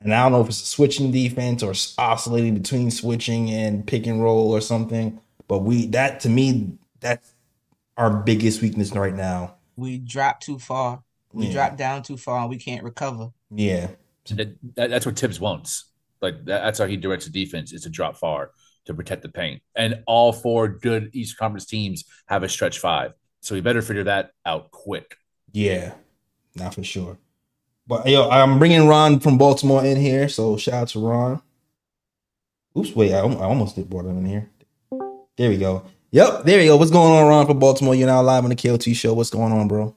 and I don't know if it's a switching defense or oscillating between switching and pick and roll or something. But we that to me that's our biggest weakness right now. we dropped too far. We Yeah. dropped down too far and we can't recover. Yeah, that, that- that's what Tibbs wants. Like that, that's how he directs the defense is to drop far to protect the paint. And all four good East Conference teams have a stretch five. So we better figure that out quick. yeah, not for sure. But yo, I'm bringing Ron from Baltimore in here, so shout out to Ron. Oops, wait, I, I almost did brought him in here. There we go. Yep, there we go. What's going on, Ron from Baltimore? You're now live on the KOT show. What's going on, bro?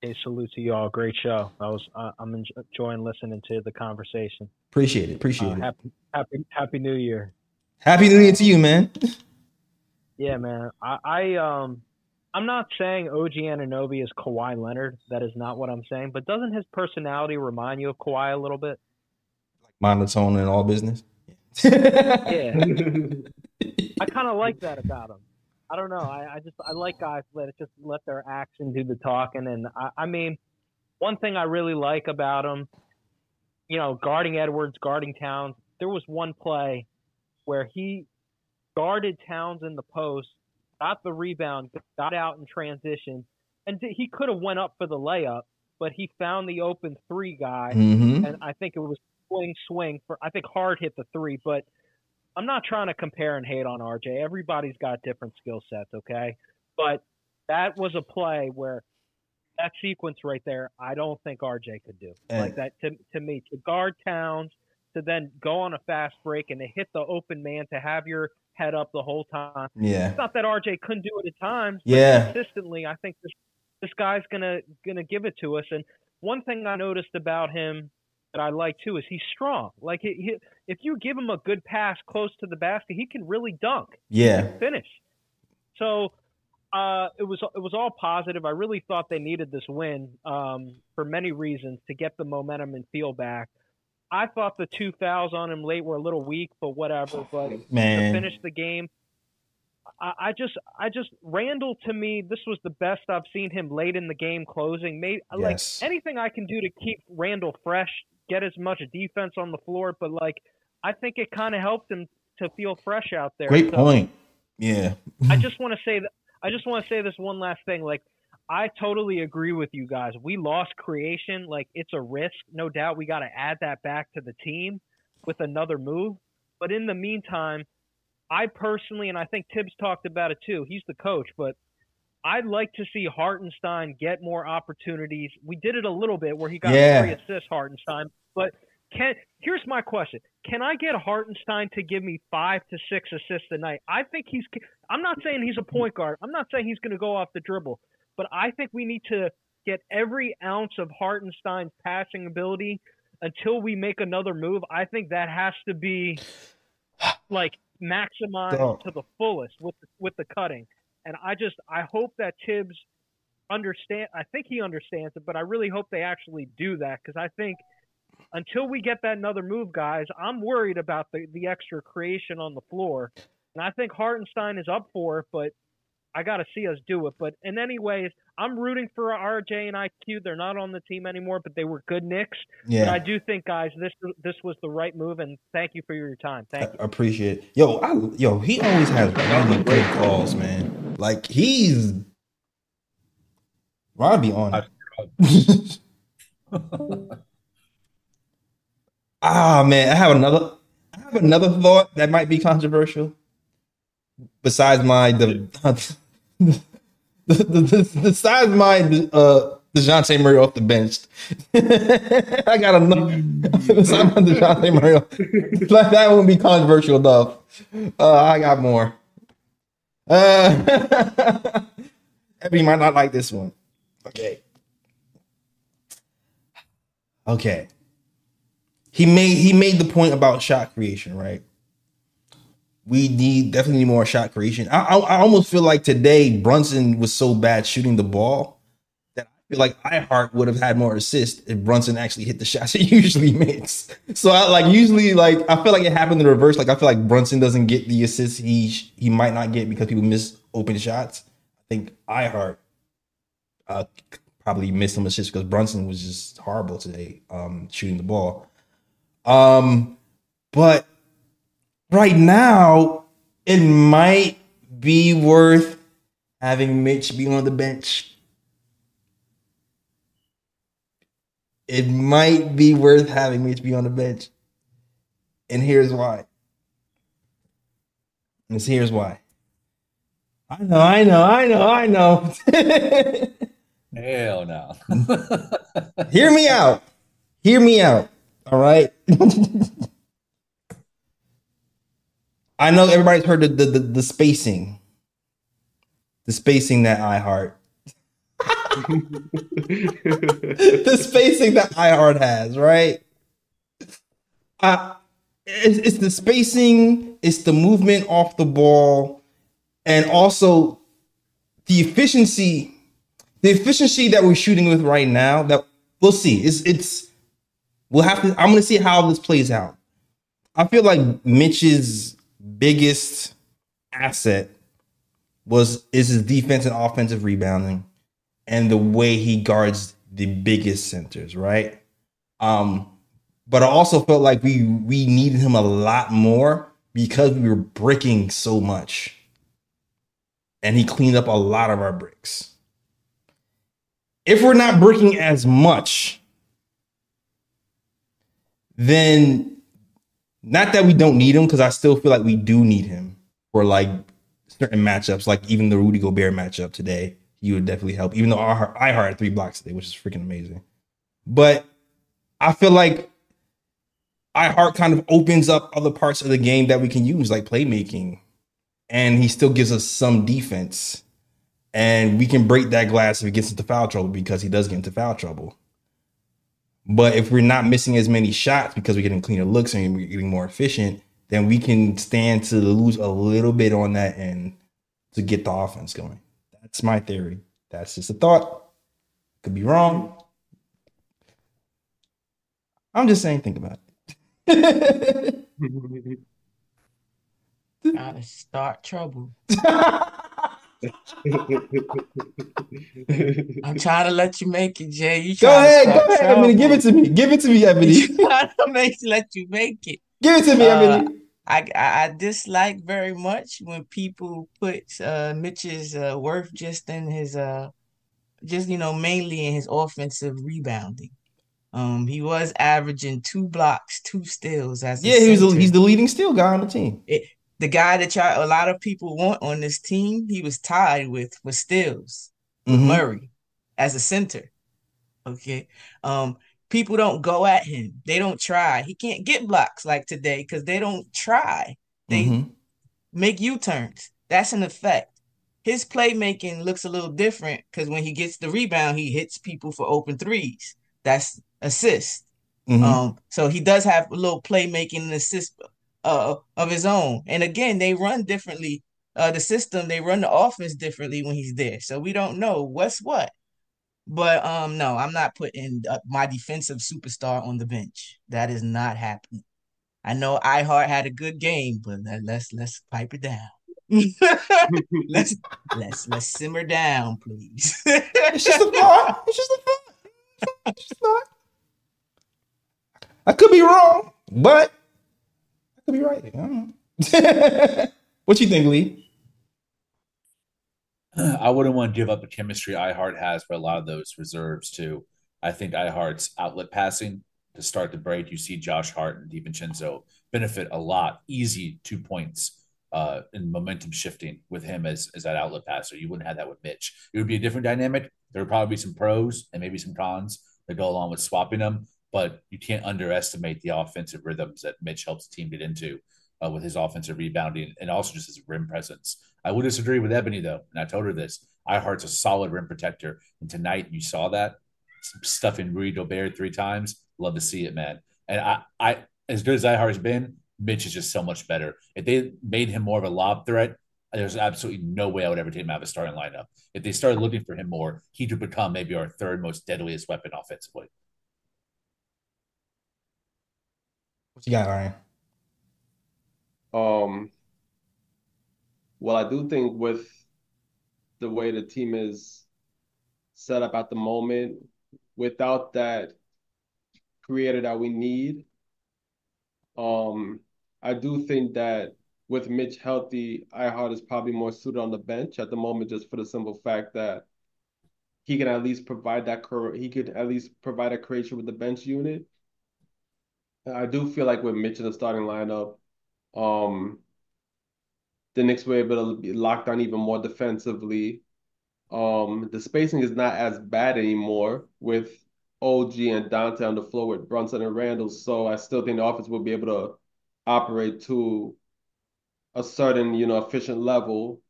Hey, salute to y'all. Great show. I was uh, I'm enjoying listening to the conversation. Appreciate it. Appreciate Uh, it. happy happy happy New Year. Happy New Year to you, man. *laughs* Yeah, man. I, I um I'm not saying OG Anunoby is Kawhi Leonard. That is not what I'm saying. But doesn't his personality remind you of Kawhi a little bit? monotone and all business. Yeah, *laughs* I kind of like that about him. I don't know. I, I just I like guys that just let their action do the talking. And I, I mean, one thing I really like about him, you know, guarding Edwards, guarding Towns. There was one play where he guarded Towns in the post, got the rebound, got out in transition, and he could have went up for the layup, but he found the open three guy, hmm and I think it was swing swing for. I think Hart hit the three, but I'm not trying to compare and hate on RJ. Everybody's got different skill sets, okay? But that was a play where that sequence right there, I don't think RJ could do. And- like that to to me to guard Towns to then go on a fast break and to hit the open man to have your head up the whole time. Yeah. It's not that RJ couldn't do it at times, but Yeah. consistently, I think this this guy's gonna gonna give it to us. And one thing I noticed about him that I like too is he's strong. Like he, he, if you give him a good pass close to the basket, he can really dunk, Yeah. finish. So uh, it was it was all positive. I really thought they needed this win um, for many reasons to get the momentum and feel back. I thought the two fouls on him late were a little weak, but whatever. But to finish the game. I, I just, I just Randle to me, this was the best I've seen him late in the game closing. Maybe like anything I can do to keep Randle fresh, get as much defense on the floor, but like I think it kind of helped him to feel fresh out there. Great So point. Yeah. I *laughs* just want to say that I just want to say this one last thing. Like I totally agree with you guys. We lost creation. Like it's a risk, no doubt. We got to add that back to the team with another move. But in the meantime, I personally, and I think Tibbs talked about it too. He's the coach, but I'd like to see Hartenstein get more opportunities. We did it a little bit where he got Yeah. three assists, Hartenstein. But can here's my question: Can I get Hartenstein to give me five to six assists a night? I think he's. I'm not saying he's a point guard. I'm not saying he's going to go off the dribble, but I think we need to get every ounce of Hartenstein's passing ability until we make another move. I think that has to be *sighs* like maximized Dog. to the fullest with with the cutting. And I just I hope that Tibbs understand. I think he understands it, but I really hope they actually do that because I think until we get that another move, guys, I'm worried about the the extra creation on the floor. And I think Hartenstein is up for it, but I got to see us do it. But in any ways, I'm rooting for RJ and IQ. They're not on the team anymore, but they were good Knicks. But I do think, guys, this this was the right move, and thank you for your time. Thank you. I appreciate it. Yo, I yo, he always has really great calls, man. Like he's Robbie on *laughs* ah man, I have another I have another thought that might be controversial. Besides my the *laughs* the, the, the, besides my uh Dejounte Murray off the bench. *laughs* I got another *laughs* besides my Dejounte Murray. Like that won't be controversial enough. Uh, I got more. Uh, Ebony might not like this one. Okay. Okay. He made he made the point about shot creation, right? We need definitely more shot creation. I, I, I almost feel like today Brunson was so bad shooting the ball that I feel like I-Hart would have had more assists if Brunson actually hit the shots *laughs* he usually makes. So I like usually like I feel like it happened in reverse. Like I feel like Brunson doesn't get the assists he he might not get because people miss open shots. I think I-Hart uh probably missed some assists because Brunson was just horrible today um shooting the ball. Um but right now it might be worth having Mitch be on the bench. It might be worth having Mitch be on the bench. And here's why. And here's why. I know, I know, I know, I know. *laughs* Hell no. Hear me out. Hear me out. All right. *laughs* I know everybody's heard the, the, the, the spacing. The spacing that I-Hart. *laughs* the spacing that I-Hart has, right? Uh, it's, it's the spacing, it's the movement off the ball, and also the efficiency. The efficiency that we're shooting with right now, that we'll see. It's it's we'll have to. I'm gonna see how this plays out. I feel like Mitch's biggest asset was is his defense and offensive rebounding and the way he guards the biggest centers, right? Um, but I also felt like we we needed him a lot more because we were bricking so much. And he cleaned up a lot of our bricks. If we're not bricking as much, then not that we don't need him, because I still feel like we do need him for like certain matchups, like even the Rudy Gobert matchup today. He would definitely help, even though I had three blocks today, which is freaking amazing. But I feel like I-Hart kind of opens up other parts of the game that we can use, like playmaking, and he still gives us some defense, and we can break that glass if he gets into foul trouble because he does get into foul trouble. But if we're not missing as many shots because we're getting cleaner looks and we're getting more efficient, then we can stand to lose a little bit on that end to get the offense going. That's my theory. That's just a thought. Could be wrong. I'm just saying, think about it. *laughs* Gotta start trouble. *laughs* I'm trying to let you make it, Jay. You go ahead, go ahead, Ebony. Give it to me. Give it to me, Ebony. Trying to make let you make it. Give it to me, Uh, Ebony. I, I I dislike very much when people put uh Mitch's uh, worth just in his uh just you know mainly in his offensive rebounding. Um, he was averaging two blocks, two steals as Yeah, he was. center. he's the leading steal guy on the team. It, the guy that y'all, a lot of people want on this team, he was tied with with Stills, with Mhm. Murray as a center. Okay. Um, people don't go at him. They don't try. He can't get blocks like today because they don't try. They Mhm. make U-turns. That's an effect. His playmaking looks a little different because when he gets the rebound, he hits people for open threes. That's assist. Mhm. Um, so he does have a little playmaking and assist uh of his own. And again, they run differently. Uh, the system they run the offense differently when he's there. So we don't know what's what. But um, no, I'm not putting uh, my defensive superstar on the bench. That is not happening. I know I-Hart had a good game, but let, let's let's pipe it down. *laughs* *laughs* let's let's let's simmer down, please. *laughs* It's just a thought. It's just a thought. It's just a thought. I could be wrong, but could be right. *laughs* What you think, Lee? I wouldn't want to give up the chemistry I-Hart has for a lot of those reserves too. I think I-Hart's outlet passing to start the break, you see Josh Hart and DiVincenzo benefit a lot. Easy two points uh, in momentum shifting with him as, as that outlet passer. You wouldn't have that with Mitch. It would be a different dynamic. There would probably be some pros and maybe some cons that go along with swapping them, but you can't underestimate the offensive rhythms that Mitch helps the team get into uh, with his offensive rebounding and also just his rim presence. I would disagree with Ebony though, and I told her this. I-Hart's a solid rim protector, and tonight you saw that stuffing Rudy Gobert three times. Love to see it, man. And I, I as good as I-Hart's been, Mitch is just so much better. If they made him more of a lob threat, there's absolutely no way I would ever take him out of a starting lineup. If they started looking for him more, he could become maybe our third most deadliest weapon offensively. What you got, Ryan? Um, well, I do think with the way the team is set up at the moment, without that creator that we need, um, I do think that with Mitch healthy, I-Hart is probably more suited on the bench at the moment, just for the simple fact that he can at least provide that he could at least provide a creation with the bench unit. I do feel like with Mitch in the starting lineup, um, the Knicks were able to be locked down even more defensively. Um, the spacing is not as bad anymore with OG and Donte on the floor with Brunson and Randle. So I still think the offense will be able to operate to a certain, you know, efficient level.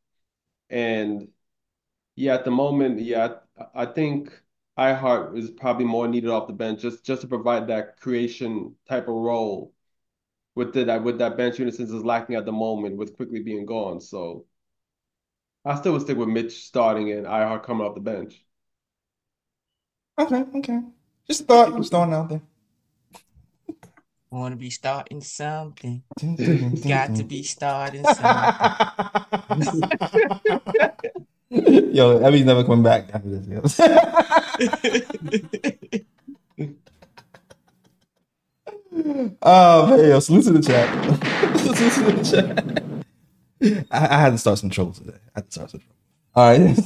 And yeah, at the moment, yeah, I, I think I-Hart is probably more needed off the bench just just to provide that creation type of role with the, that with that bench unit since it's lacking at the moment with Quickley being gone. So I still would stick with Mitch starting and I-Hart coming off the bench. Okay, okay. Just a thought. Just throwing it out there. *laughs* Want to be starting something? *laughs* Got to be starting something. *laughs* *laughs* Yo, Emmy's never coming back after this. *laughs* oh man, yo, salute to the chat. *laughs* salute to the chat. I, I had to start some trouble today. I had to start some trouble. All right,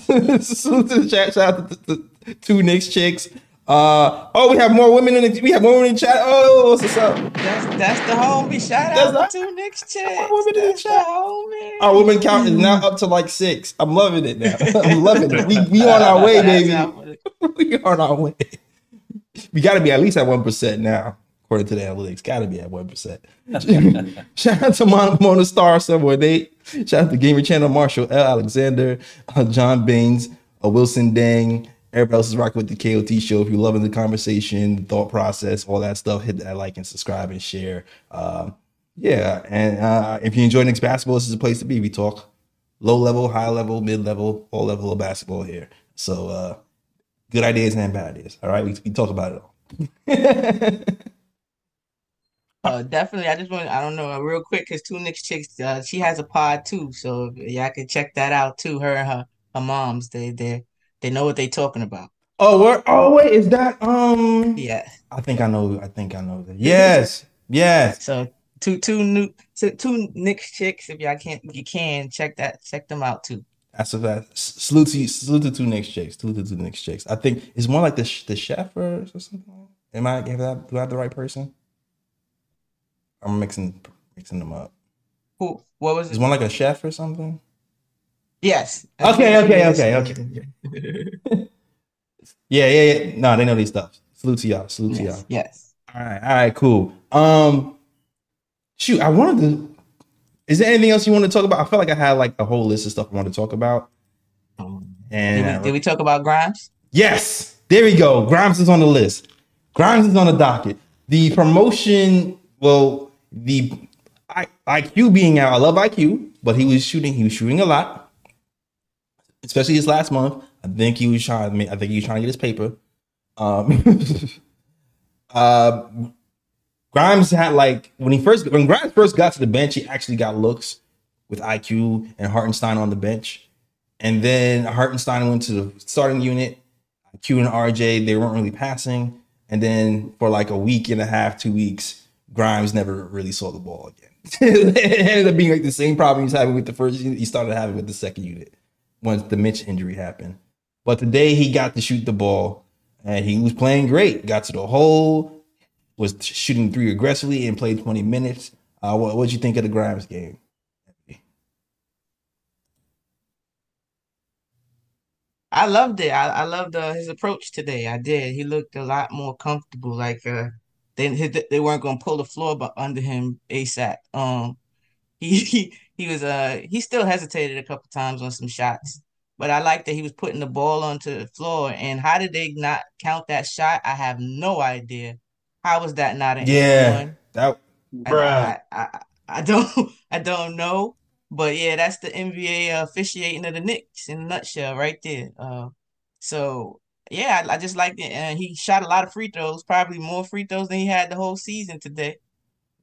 salute to the chat. Shout out to the, the two Knicks chicks. Uh oh, we have more women in the we have more women in the chat. Oh, what's up? That's that's the homie. Shout That's out to Knicks *laughs* chicks. women in the chat. Our women count is now up to like six. I'm loving it now. *laughs* I'm loving it. We we on our way, baby. *laughs* we on our way. We got to be at least at one percent now, according to the analytics. Got to be at one percent. Shout out to Mona, Mona Star somewhere. They shout out to Gamer Channel, Marshall L. Alexander, uh, John Baines, uh, Wilson Dang. Everybody else is rocking with the KOT show. If you're loving the conversation, thought process, all that stuff, hit that like and subscribe and share. Um, yeah, and uh, if you enjoy Knicks basketball, this is a place to be. We talk low level, high level, mid level, all level of basketball here. So uh, good ideas and bad ideas. All right, we, we talk about it all. *laughs* Uh, definitely. I just want, I don't know, uh, real quick, because Two Knicks Chicks, uh, she has a pod too. So y'all can check that out too. Her and her, her moms, they, they, they know what they talking about. oh, where, oh wait, is that um? Yeah. I think I know. I think I know that. Yes, yes. So two, two new, two, two Knicks Chicks, if y'all can't, you can check that, check them out too. That's a fact. Salute to you- salute to two Knicks Chicks. Salute to two Knicks Chicks. I think it's more like the the chef or, something. Am I have that? Do I have the right person? I'm mixing mixing them up. Who, what was Is it? one like a chef or something? Yes. Okay, okay, okay, *laughs* okay. Yeah, yeah, yeah. No, they know these stuff. Salute to y'all. Salute to y'all. Yes, yes. All right, all right, cool. Um, shoot, I wanted to. Is there anything else you want to talk about? I felt like I had like a whole list of stuff I wanted to talk about. Um, And Did we, did we talk about Grimes? Yes, there we go. Grimes is on the list. Grimes is on the docket. The promotion, well, the I, IQ being out. I love IQ, but he was shooting. He was shooting a lot, especially this last month. I think he was trying. I, think he was trying to get his paper. Um, *laughs* uh, Grimes had like when he first when Grimes first got to the bench, he actually got looks with IQ and Hartenstein on the bench. And then Hartenstein went to the starting unit. Q and RJ, they weren't really passing. And then for like a week and a half, two weeks, Grimes never really saw the ball again. *laughs* it ended up being like the same problem he's having with the first unit. He started having with the second unit once the Mitch injury happened. But today he got to shoot the ball and he was playing great. Got to the hole, was shooting three aggressively and played 20 minutes. Uh, what what'd you think of the Grimes game? I loved it. I, I loved uh, his approach today. I did. He looked a lot more comfortable. Like uh, they they weren't gonna pull the floor bu- under him ASAP. Um, *laughs* he he he was uh he still hesitated a couple times on some shots, but I like that he was putting the ball onto the floor. And how did they not count that shot? I have no idea. How was that not an Yeah, and one? that I, I, I, I don't *laughs* I don't know, but yeah, that's the NBA officiating of the Knicks in a nutshell, right there. Uh, so yeah, I, I just liked it, and he shot a lot of free throws, probably more free throws than he had the whole season today.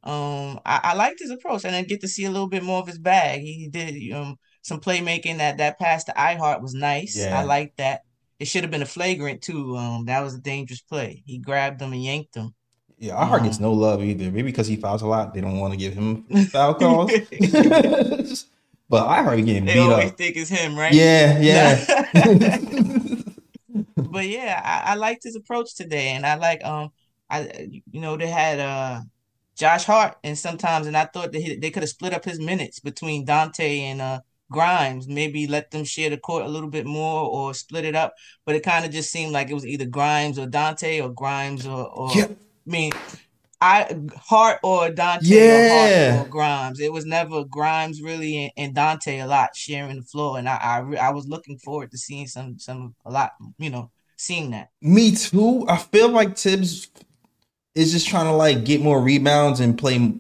Um, I, I liked his approach, and I get to see a little bit more of his bag. He did um some playmaking that that pass to I-Hart was nice. Yeah. I liked that. It should have been a flagrant too. Um, that was a dangerous play. He grabbed them and yanked them. Yeah, our heart gets Um, no love either. Maybe because he fouls a lot, they don't want to give him *laughs* foul calls. *laughs* but I heard getting They beat always up. think it's him, right? Yeah, yeah. *laughs* but yeah, I, I liked his approach today, and I like um, I you know they had uh Josh Hart, and sometimes, and I thought that he, they could have split up his minutes between Donte and uh Grimes, maybe let them share the court a little bit more or split it up, but it kind of just seemed like it was either Grimes or Donte or Grimes or or Yeah. I mean. I Hart or Donte Yeah. or Hart or Grimes. It was never Grimes really and, and Donte a lot sharing the floor, and I I, re- I was looking forward to seeing some some a lot you know seeing that. Me too. I feel like Tibbs is just trying to like get more rebounds and play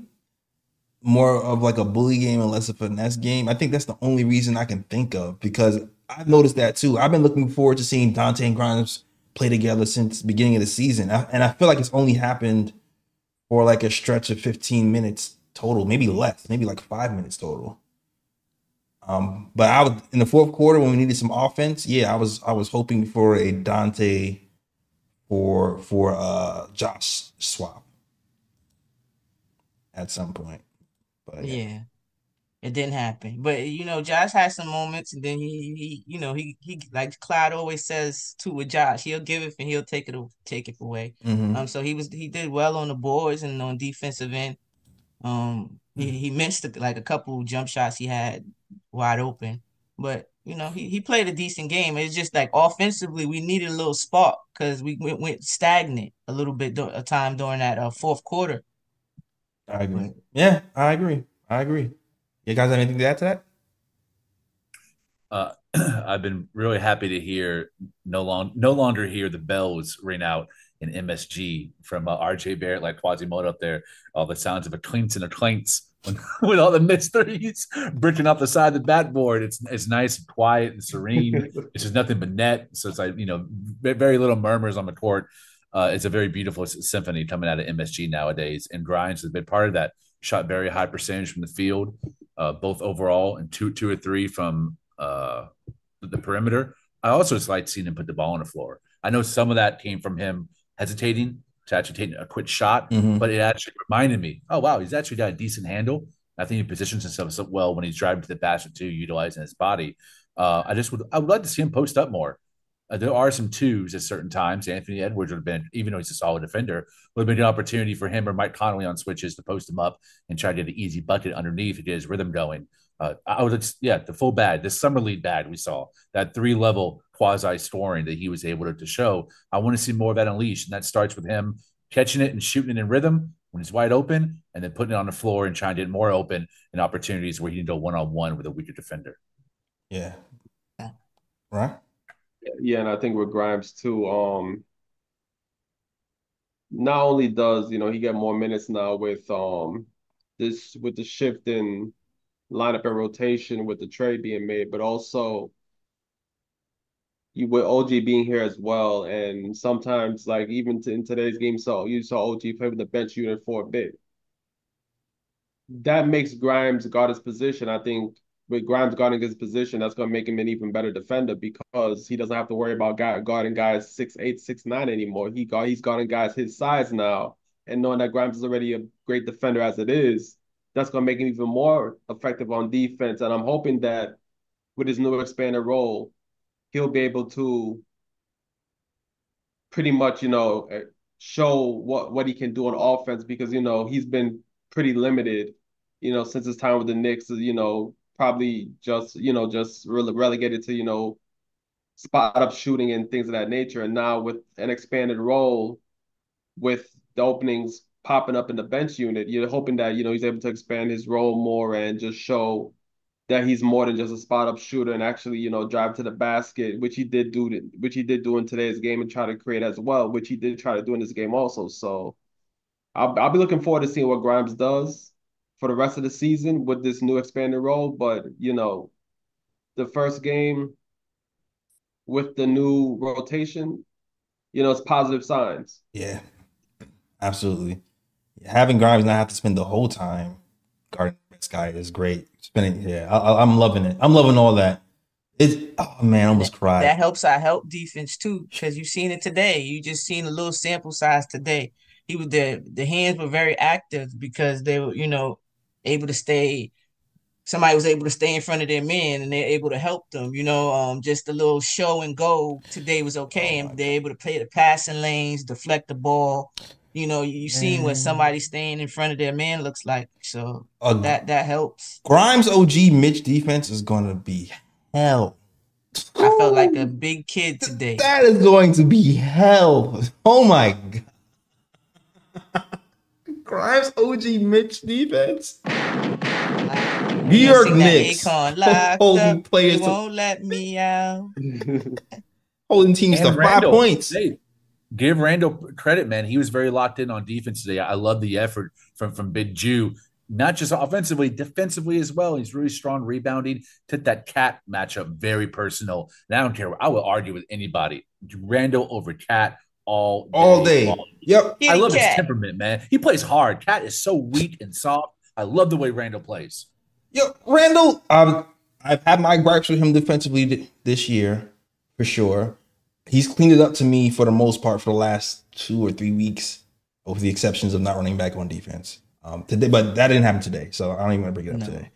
more of like a bully game and less of a finesse game. I think that's the only reason I can think of because I've noticed that too. I've been looking forward to seeing Donte and Grimes play together since the beginning of the season, and I feel like it's only happened for like a stretch of 15 minutes total, maybe less, maybe like five minutes total. Um, but I was in the fourth quarter when we needed some offense. Yeah, I was I was hoping for a Donte for for uh Josh swap at some point. But yeah. Yeah. It didn't happen. But you know, Josh had some moments and then he, he you know, he he like Clyde always says to with Josh, he'll give it and he'll take it take it away. Mhm. Um so he was he did well on the boards and on defensive end. Um he, he missed like a couple jump shots he had wide open. But you know, he, he played a decent game. It's just like offensively, we needed a little spark because we went, went stagnant a little bit dur- a time during that uh, fourth quarter. I agree. Yeah, I agree. I agree. You guys have anything to add to that? Uh, *clears throat* I've been really happy to hear no long no longer hear the bells ring out in MSG from uh, RJ Barrett like Quasimodo up there. All the sounds of a clinks and a clinks when, *laughs* with all the mysteries bricking off the side of the bat board. It's it's nice and quiet and serene. *laughs* it's just nothing but net. So it's like you know very little murmurs on the court. Uh, it's a very beautiful symphony coming out of MSG nowadays, and Grimes has been part of that. Shot very high percentage from the field, uh, both overall and two two or three from uh, the perimeter. I also just like seeing him put the ball on the floor. I know some of that came from him hesitating to actually take a quick shot, Mhm. but it actually reminded me, oh wow, he's actually got a decent handle. I think he positions himself so well when he's driving to the basket too, utilizing his body. Uh, I just would I would like to see him post up more. Uh, there are some twos at certain times. Anthony Edwards would have been, even though he's a solid defender, would have been an opportunity for him or Mike Conley on switches to post him up and try to get an easy bucket underneath to get his rhythm going. Uh, I would, yeah, the full bad, the summer league bad we saw, that three level quasi scoring that he was able to, to show. I want to see more of that unleashed. And that starts with him catching it and shooting it in rhythm when he's wide open and then putting it on the floor and trying to get more open in opportunities where he can go one on one with a weaker defender. Yeah. Yeah. Right? Yeah, and I think with Grimes too, um, not only does, you know, he get more minutes now with um this with the shift in lineup and rotation with the trade being made, but also you with OG being here as well. And sometimes like even to, in today's game, so you saw OG play with the bench unit for a bit. That makes Grimes guard his position. I think with Grimes guarding his position, that's going to make him an even better defender because he doesn't have to worry about guy, guarding guys six eight, six nine anymore. He got he's guarding guys his size now, and knowing that Grimes is already a great defender as it is, that's going to make him even more effective on defense. And I'm hoping that with his new expanded role, he'll be able to pretty much, you know, eh, show what what he can do on offense because you know he's been pretty limited, you know, since his time with the Knicks. You know, probably just you know just really relegated to you know spot up shooting and things of that nature. And now with an expanded role, with the openings popping up in the bench unit, you're hoping that you know he's able to expand his role more and just show that he's more than just a spot up shooter and actually you know drive to the basket, which he did do, which he did do in today's game and try to create as well, which he did try to do in this game also. So I'll I'll be looking forward to seeing what Grimes does for the rest of the season with this new expanded role. But you know, the first game with the new rotation, you know, it's positive signs. Yeah. Absolutely. Having Grimes not have to spend the whole time guarding this guy is great. Spending, yeah, I, I'm loving it. I'm loving all that. It's oh man, I almost cried. That helps our help defense too, because you've seen it today. You just seen a little sample size today. He was the the hands were very active because they were, you know, able to stay. Somebody was able to stay in front of their men, and they're able to help them. You know, um, just a little show and go today was okay, Oh and they're able to play the passing lanes, deflect the ball. You know, you have seen what mm-hmm. somebody staying in front of their man looks like. So A that that helps. Grimes OG Mitch defense is gonna be hell. I felt like a big kid today. That is going to be hell. Oh my god. *laughs* Grimes OG Mitch defense. Like, New you York sing that Knicks Akon, locked holding up, players to- won't let me out. *laughs* Holding teams to And five points. Hey, give Randle credit, man. He was very locked in on defense today. I love the effort from from Big Ju, not just offensively, defensively as well. He's really strong rebounding. Took that KAT matchup very personal. And I don't care. I will argue with anybody. Randle over KAT all all day. Yep. I love his temperament, man. He plays hard. KAT is so weak and soft. I love the way Randle plays. Yo, Randle, um, I've had my gripes with him defensively th- this year, for sure. He's cleaned it up to me for the most part for the last two or three weeks, with the exceptions of not running back on defense. Um, today, but that didn't happen today, so I don't even want to bring it up No. today.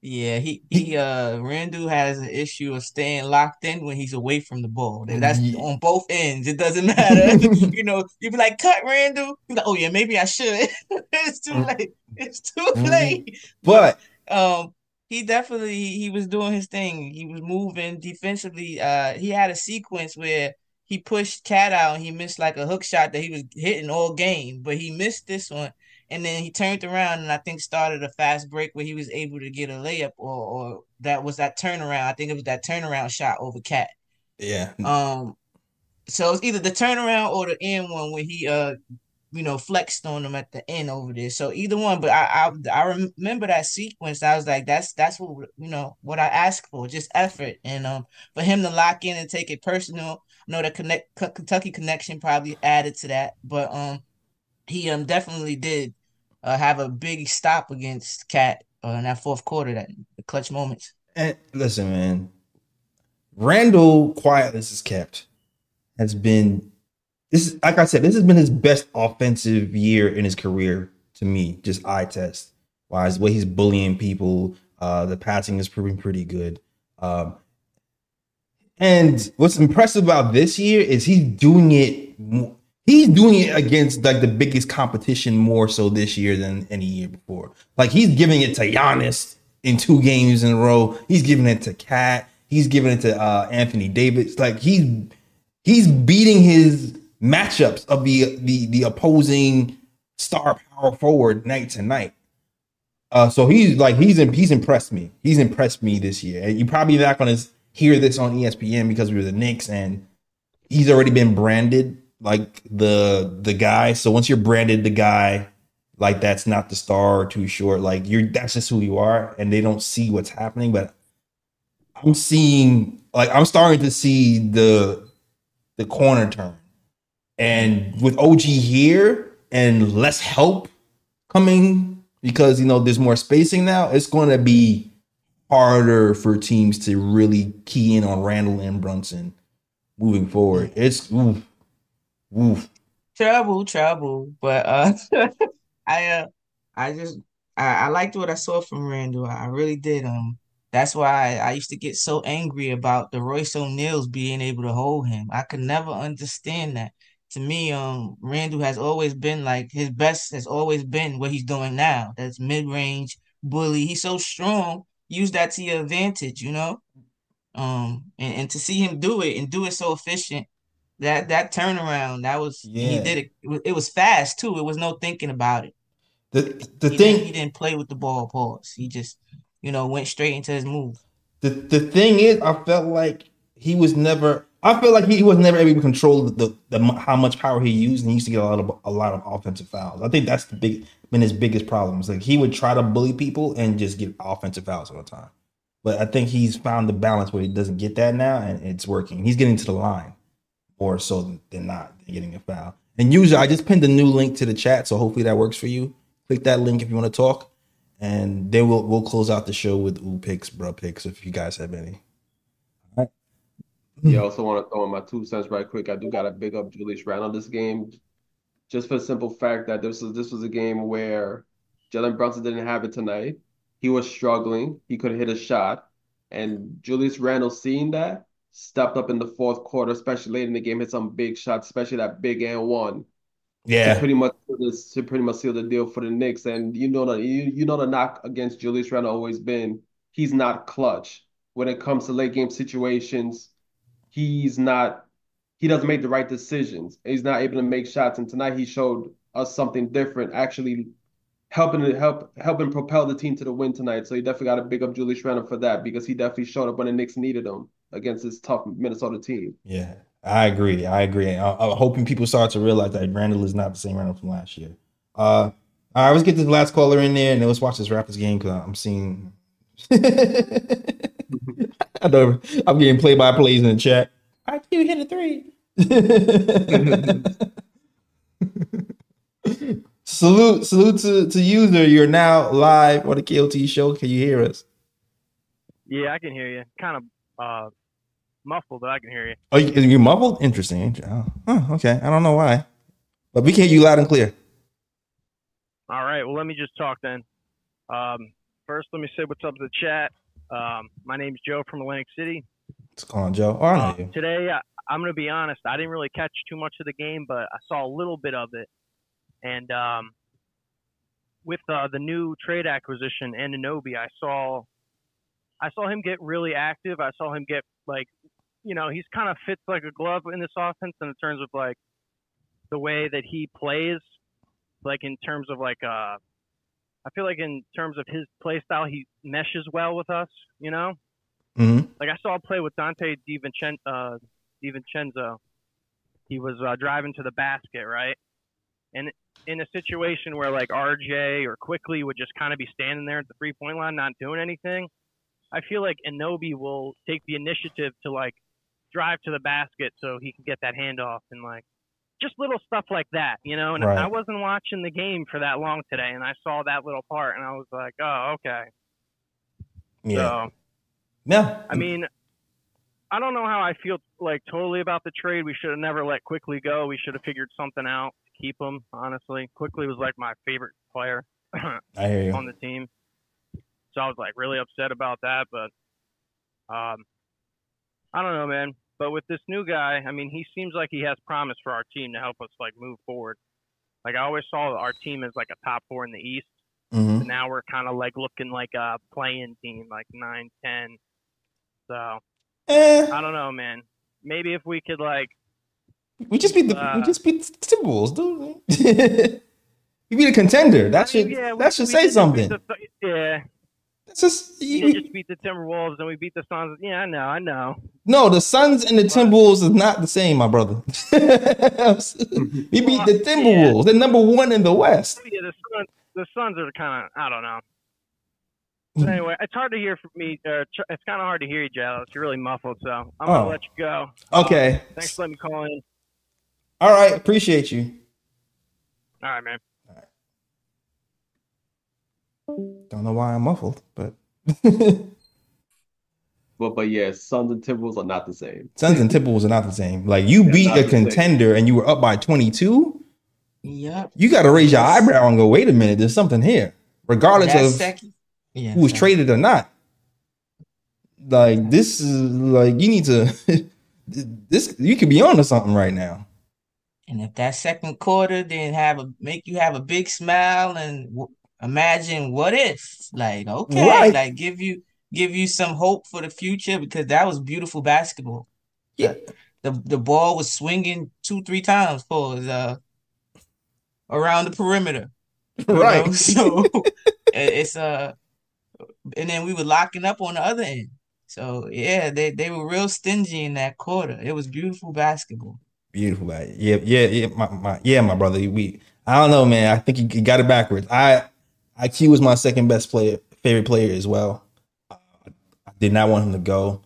Yeah, he he uh Randle has an issue of staying locked in when he's away from the ball. And That's Yeah. on both ends. It doesn't *laughs* matter. *laughs* you know, you'd be like, cut Randle. You like, oh yeah, maybe I should. *laughs* it's too Mm. late. It's too Mhm. late. But Um, he definitely he was doing his thing. He was moving defensively. Uh, he had a sequence where he pushed KAT out and he missed like a hook shot that he was hitting all game, but he missed this one. And then he turned around and I think started a fast break where he was able to get a layup or or that was that turnaround. I think it was that turnaround shot over KAT. yeah, Um, so it's either the turnaround or the end one where he uh you know flexed on them at the end over there. So either one, but I I, I remember that sequence. I was like, that's that's what you know what I asked for, just effort, and um for him to lock in and take it personal. I know the connect Kentucky connection probably added to that, but um he um definitely did uh have a big stop against KAT uh, in that fourth quarter, that clutch moments. and listen, man, Randle quietness is kept has been this is like I said, this has been his best offensive year in his career to me, just eye test wise. The way he's bullying people, uh, the passing is proving pretty good. Um, and what's impressive about this year is he's doing it. mo- He's doing it against like the biggest competition more so this year than any year before. Like he's giving it to Giannis in two games in a row. He's giving it to KAT. He's giving it to uh, Anthony Davis. Like he's he's beating his matchups of the the the opposing star power forward night to night. Uh, so he's like he's in, he's impressed me. He's impressed me this year. And you probably not to hear this on ESPN because we were the Knicks, and he's already been branded like the the guy. So once you're branded the guy, like that's not the star or too short. Like you're that's just who you are, and they don't see what's happening. But I'm seeing like I'm starting to see the the corner turn, and with OG here and less help coming because you know there's more spacing now. It's going to be harder for teams to really key in on Randle and Brunson moving forward. It's oof, oof. Trouble, trouble. But uh *laughs* I uh I just I, I liked what I saw from Randle. I really did. Um that's why I, I used to get so angry about the Royce O'Neales being able to hold him. I could never understand that. To me, um Randle has always been like his best has always been what he's doing now. That's mid-range bully. He's so strong. Use that to your advantage, you know? Um and, and to see him do it and do it so efficient that that turnaround that was he did it. It was, it was fast too. It was no thinking about it. The the he thing didn't, he didn't play with the ball. Pause. He just you know went straight into his move. the the thing is, I felt like he was never. I feel like he, he was never able to control the, the how much power he used, and he used to get a lot of a lot of offensive fouls. I think that's the big been his biggest problems. Like he would try to bully people and just get offensive fouls all the time. But I think he's found the balance where he doesn't get that now, and it's working. He's getting to the line more so than not than getting a foul. And usually, I just pinned a new link to the chat, so hopefully that works for you. Click that link if you want to talk, and then we'll we'll close out the show with ooh picks, bro picks, if you guys have any. Yeah, mm. I also want to throw in my two cents right quick. I do got to big up Julius Randle this game, just for the simple fact that this was this was a game where Jalen Brunson didn't have it tonight. He was struggling. He couldn't hit a shot, and Julius Randle, seeing that, stepped up in the fourth quarter, especially late in the game, hit some big shots, especially that big and one to Yeah, pretty much this, to pretty much seal the deal for the Knicks. And you know the you, you know the knock against Julius Randle always been he's not clutch when it comes to late game situations. He's not he doesn't make the right decisions. He's not able to make shots. And tonight he showed us something different, actually helping to help helping propel the team to the win tonight. So you definitely got to big up Julius Randle for that because he definitely showed up when the Knicks needed him against this tough Minnesota team. yeah, I agree. I agree. I, I'm hoping people start to realize that Randle is not the same Randle from last year. Uh, all right, let's get this last caller in there, and then let's watch this Raptors game because I'm seeing. *laughs* *laughs* I know I'm getting play by plays in the chat. I you hit a three. *laughs* salute, salute to, to user. You're now live on the KOT show. Can you hear us? Yeah, I can hear you. Kind of uh, muffled, but I can hear you. Oh, you, you muffled? Interesting. Oh, huh, okay. I don't know why, but we can hear you loud and clear. All right. Well, let me just talk then. Um, first, let me say what's up to the chat. Um, my name's Joe from Atlantic City. What's going Joe? Oh, I know Uh, you. today, I, I'm going to be honest. I didn't really catch too much of the game, but I saw a little bit of it. And um, with uh, the new trade acquisition, Anunoby, I saw, I saw him get really active. I saw him get like, you know, he's kind of fits like a glove in this offense in terms of like the way that he plays, like in terms of like, uh, I feel like in terms of his play style, he meshes well with us. You know, hmm like I saw a play with Donte DiVincenzo. Uh, DiVincenzo. He was uh, driving to the basket, right? And in a situation where like RJ or Quickley would just kind of be standing there at the three point line, not doing anything, I feel like Anobi will take the initiative to like drive to the basket so he can get that handoff and like just little stuff like that, you know. And Right. I wasn't watching the game for that long today, and I saw that little part, and I was like, oh, okay. Yeah. So yeah. I mean, I don't know how I feel like totally about the trade. We should have never let Quickley go. We should have figured something out to keep him. Honestly, Quickley was like my favorite player *clears throat* I hear you. on the team, so I was like really upset about that. But um, I don't know, man. But with this new guy, I mean, he seems like he has promise for our team to help us like move forward. Like I always saw our team as like a top four in the East. hmm But now we're kind of like looking like a playing team, like nine, ten. So Eh, I don't know, man. Maybe if we could like, we just beat the we Uh, just beat the Timberwolves, dude. *laughs* we beat a contender. That I mean, should yeah, we- that should we say something. the- yeah, That's just we you- did just beat the Timberwolves and we beat the Suns. Yeah, I know, I know. no. The Suns and the Timberwolves is not the same, my brother. *laughs* we beat the Timberwolves. They're number one in the West. Yeah, the Suns, the Suns are kind of, I don't know. But anyway, it's hard to hear from me. Uh, it's kind of hard to hear you, Jallo. You're really muffled, so I'm gonna Oh. let you go. Okay. Thanks for letting me call in. All right. Appreciate you. All right, man. Don't know why I'm muffled, but *laughs* But but yeah, Suns and Timberwolves are not the same. Suns and Timberwolves are not the same. Like you They're beat a the contender and you were up by 22. Yep. You got to raise your eyebrow and go, wait a minute, there's something here, regardless That of second. Yeah. who was sorry. traded or not. Like this is like you need to. *laughs* this you could be on to something right now. And if that second quarter didn't have a make you have a big smile and w- imagine what if, like okay, Right. like give you give you some hope for the future because that was beautiful basketball. Yeah. The the ball was swinging two three times for uh around the perimeter. you know? Right. *laughs* So it- it's uh and then we were locking up on the other end. So yeah, they they were real stingy in that quarter. It was beautiful basketball. Beautiful. Yeah, yeah, yeah. My, my, yeah, my brother. We, I don't know, man. I think you, you got it backwards. I, IQ was my second best player, favorite player as well. I did not want him to go.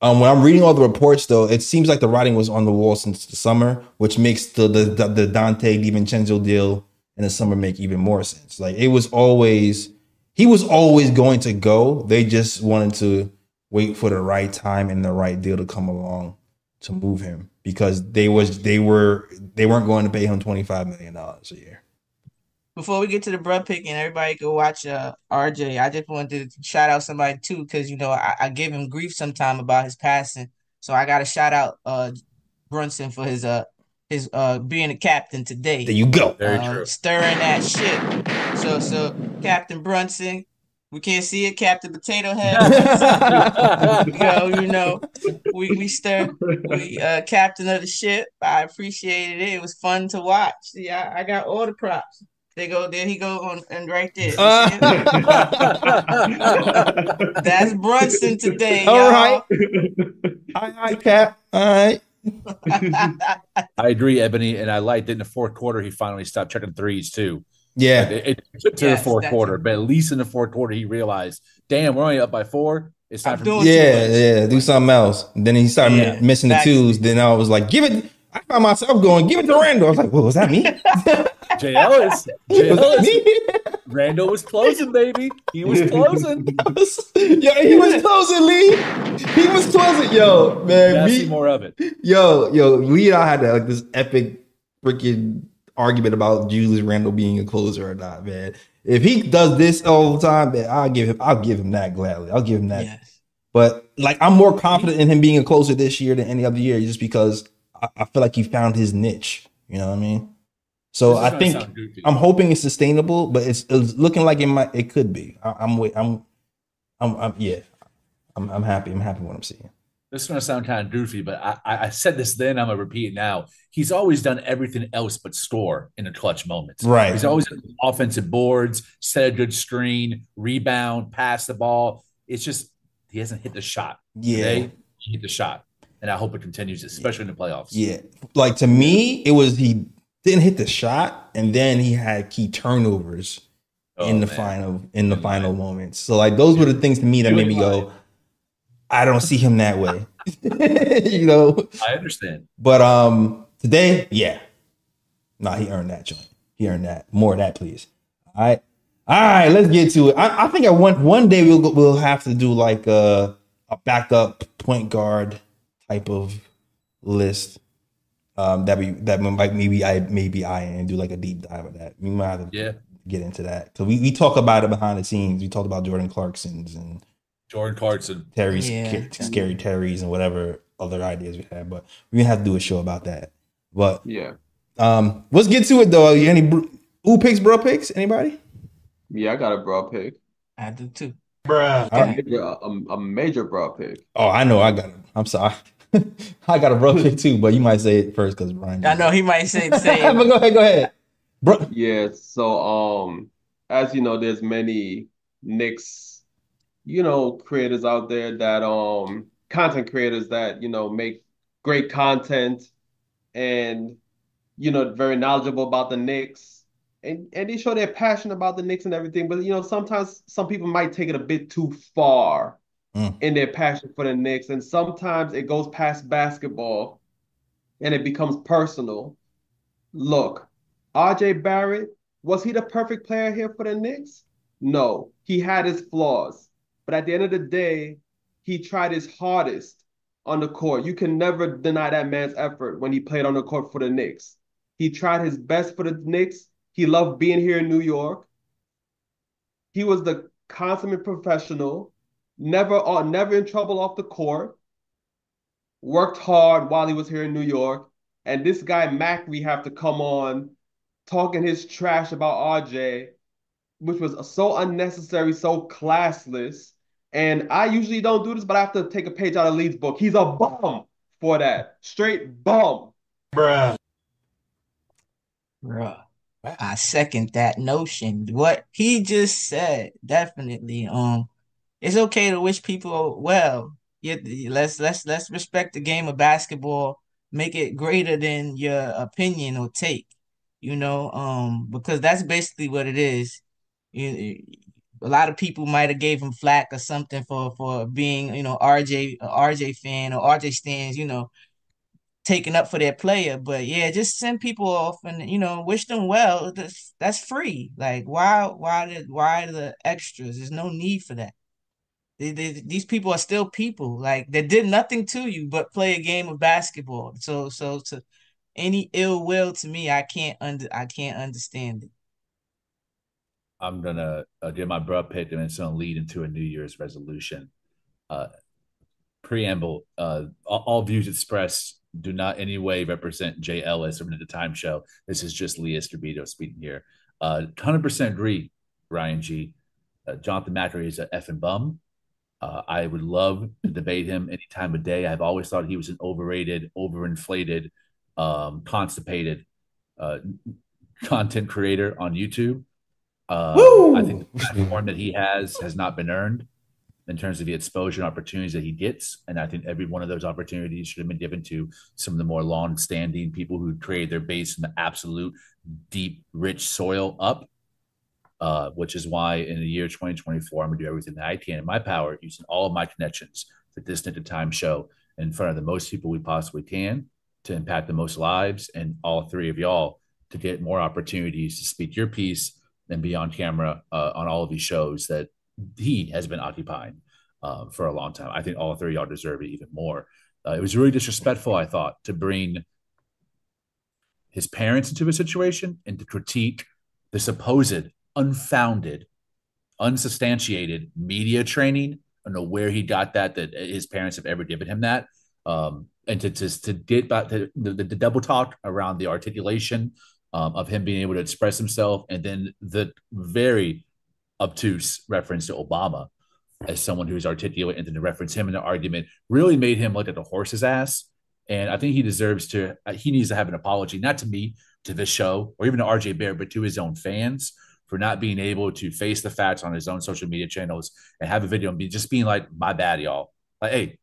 Um, when I'm reading all the reports, though, it seems like the writing was on the wall since the summer, which makes the the, the, the Donte DiVincenzo deal in the summer make even more sense. Like it was always, he was always going to go. They just wanted to wait for the right time and the right deal to come along to move him because they was they were they weren't going to pay him twenty five million dollars a year. Before we get to the bruh pick and everybody go watch uh RJ, I just wanted to shout out somebody too because you know I, I give him grief sometime about his passing. So I gotta shout out uh Brunson for his uh his uh being a captain today. There you go. Very uh, true. Stirring that shit. So so Captain Brunson, we can't see it, Captain Potato Head. *laughs* *laughs* Go, you know, we we stir we uh captain of the ship. I appreciated it. It was fun to watch. See, I, I got all the props. They go there he go on and right there. You see it? *laughs* That's Brunson today, All y'all. right. All right, Cap. All right. *laughs* I agree, Ebony, and I liked it in the fourth quarter. He finally stopped checking threes too. Yeah. It, it took to Yes, the fourth that's- quarter, but at least in the fourth quarter, he realized, damn, we're only up by four. It's time I'm for doing- Yeah, yeah. Do something else. Then he started Yeah, missing the twos. Then I was like, give it. I found myself going, give it to Randle. I was like, well, was that me? *laughs* Jay Ellis. Jay was Ellis. me? Randle was closing, baby. He was *laughs* closing. yo, he was closing, Lee. He was closing. Yo, man. Gotta me- see more of it. Yo, yo, we I had like this epic freaking argument about Julius Randle being a closer or not, man. If he does this all the time, man, I'll give him I'll give him that gladly. I'll give him that. Yes. But like I'm more confident in him being a closer this year than any other year, just because I, I feel like he found his niche. You know what I mean? So I think. I'm hoping it's sustainable, but it's, it's looking like it might it could be. I, I'm wait I'm, I'm I'm yeah. I'm I'm happy. I'm happy with what I'm seeing. this is to sound kind of goofy, but I, I said this then. I'm going to repeat it now. He's always done everything else but score in a clutch moment. Right. He's always offensive boards, set a good screen, rebound, pass the ball. It's just he hasn't hit the shot. Yeah. Today, he hit the shot, and I hope it continues, especially in the playoffs. Yeah. Like to me, it was he didn't hit the shot and then he had key turnovers Oh, in the man. final in the Good final moments. So like those were the things to me that made me go, I don't see him that way. *laughs* you know. I understand. But um today, yeah. Nah, he earned that joint. He earned that. More of that, please. All right. All right, let's get to it. I, I think I want one day we'll go- we'll have to do like a a backup point guard type of list. Um, that we that might maybe I maybe I and do like a deep dive of that. We might have to Yeah, get into that. So we, we talk about it behind the scenes. We talked about Jordan Clarkson's and Jordan Clarkson. Terry's Yeah. Sca- scary Terry's and whatever other ideas we had. But we have to do a show about that. But Yeah. um, let's get to it though. Any br- who picks bro picks? Anybody? Yeah, I got a bro pick. I do too. All A right. major, a, a major broad pick. Oh, I know. I got it. I'm sorry. *laughs* I got a bro pick too, but you might say it first because Brian. I know he might say the *laughs* but go ahead. Go ahead, bro. Yeah, so um, as you know, there's many Knicks, you know, creators out there that um, content creators that you know make great content and you know very knowledgeable about the Knicks, and and they show their passion about the Knicks and everything. But you know, sometimes some people might take it a bit too far Mm. in their passion for the Knicks, and sometimes it goes past basketball and it becomes personal. Look. RJ Barrett, was he the perfect player here for the Knicks? No, he had his flaws. But at the end of the day, he tried his hardest on the court. You can never deny that man's effort when he played on the court for the Knicks. He tried his best for the Knicks. He loved being here in New York. He was the consummate professional, never uh, never in trouble off the court. Worked hard while he was here in New York. And this guy Mac, we have to come on talking his trash about RJ, which was so unnecessary, so classless. And I usually don't do this, but I have to take a page out of Lee's book. He's a bum for that. Straight bum. Bruh, bruh. I second that notion. What he just said, definitely. Um, it's okay to wish people well. Let's let's let's respect the game of basketball. Make it greater than your opinion or take. You know, um, because that's basically what it is. You, a lot of people might have gave him flack or something for for being, you know, RJ RJ fan or RJ stands. You know, taking up for their player. But yeah, just send people off and you know wish them well. That's that's free. Like why why the why the extras? There's no need for that. They, they, these people are still people. Like they did nothing to you but play a game of basketball. So so to any ill will to me, I can't under I can't understand it. I'm gonna uh, my bruh pick, and it's gonna lead into a New Year's resolution. Uh, preamble: uh, all, all views expressed do not in any way represent Jay Ellis from the Time Show. This is just Lee Escobedo speaking here. Uh, Hundred percent agree, Ryan G. Uh, Jonathan Macri is a effing bum. Uh, I would love to debate him any time of day. I've always thought he was an overrated, overinflated, um, constipated uh, content creator on YouTube. Uh! I think the platform that he has has not been earned in terms of the exposure and opportunities that he gets. And I think every one of those opportunities should have been given to some of the more long-standing people who created their base in the absolute deep, rich soil up. Uh, which is why in the year 2024, I'm going to do everything that I can in my power, using all of my connections to Knick of Time show in front of the most people we possibly can to impact the most lives and all three of y'all to get more opportunities to speak your piece and be on camera uh, on all of these shows that he has been occupying uh, for a long time. I think all three of y'all deserve it even more. Uh, it was really disrespectful, I thought, to bring his parents into a situation and to critique the supposed unfounded, unsubstantiated media training. I don't know where he got that, that his parents have ever given him that. Um, and to, to, to get to the, the, the double talk around the articulation um, of him being able to express himself, and then the very obtuse reference to Obama as someone who's articulate, and then to reference him in the argument really made him look at the horse's ass. And I think he deserves to, he needs to have an apology, not to me, to this show, or even to RJ Bear, but to his own fans for not being able to face the facts on his own social media channels and have a video and be just being like, my bad, y'all. Like, hey,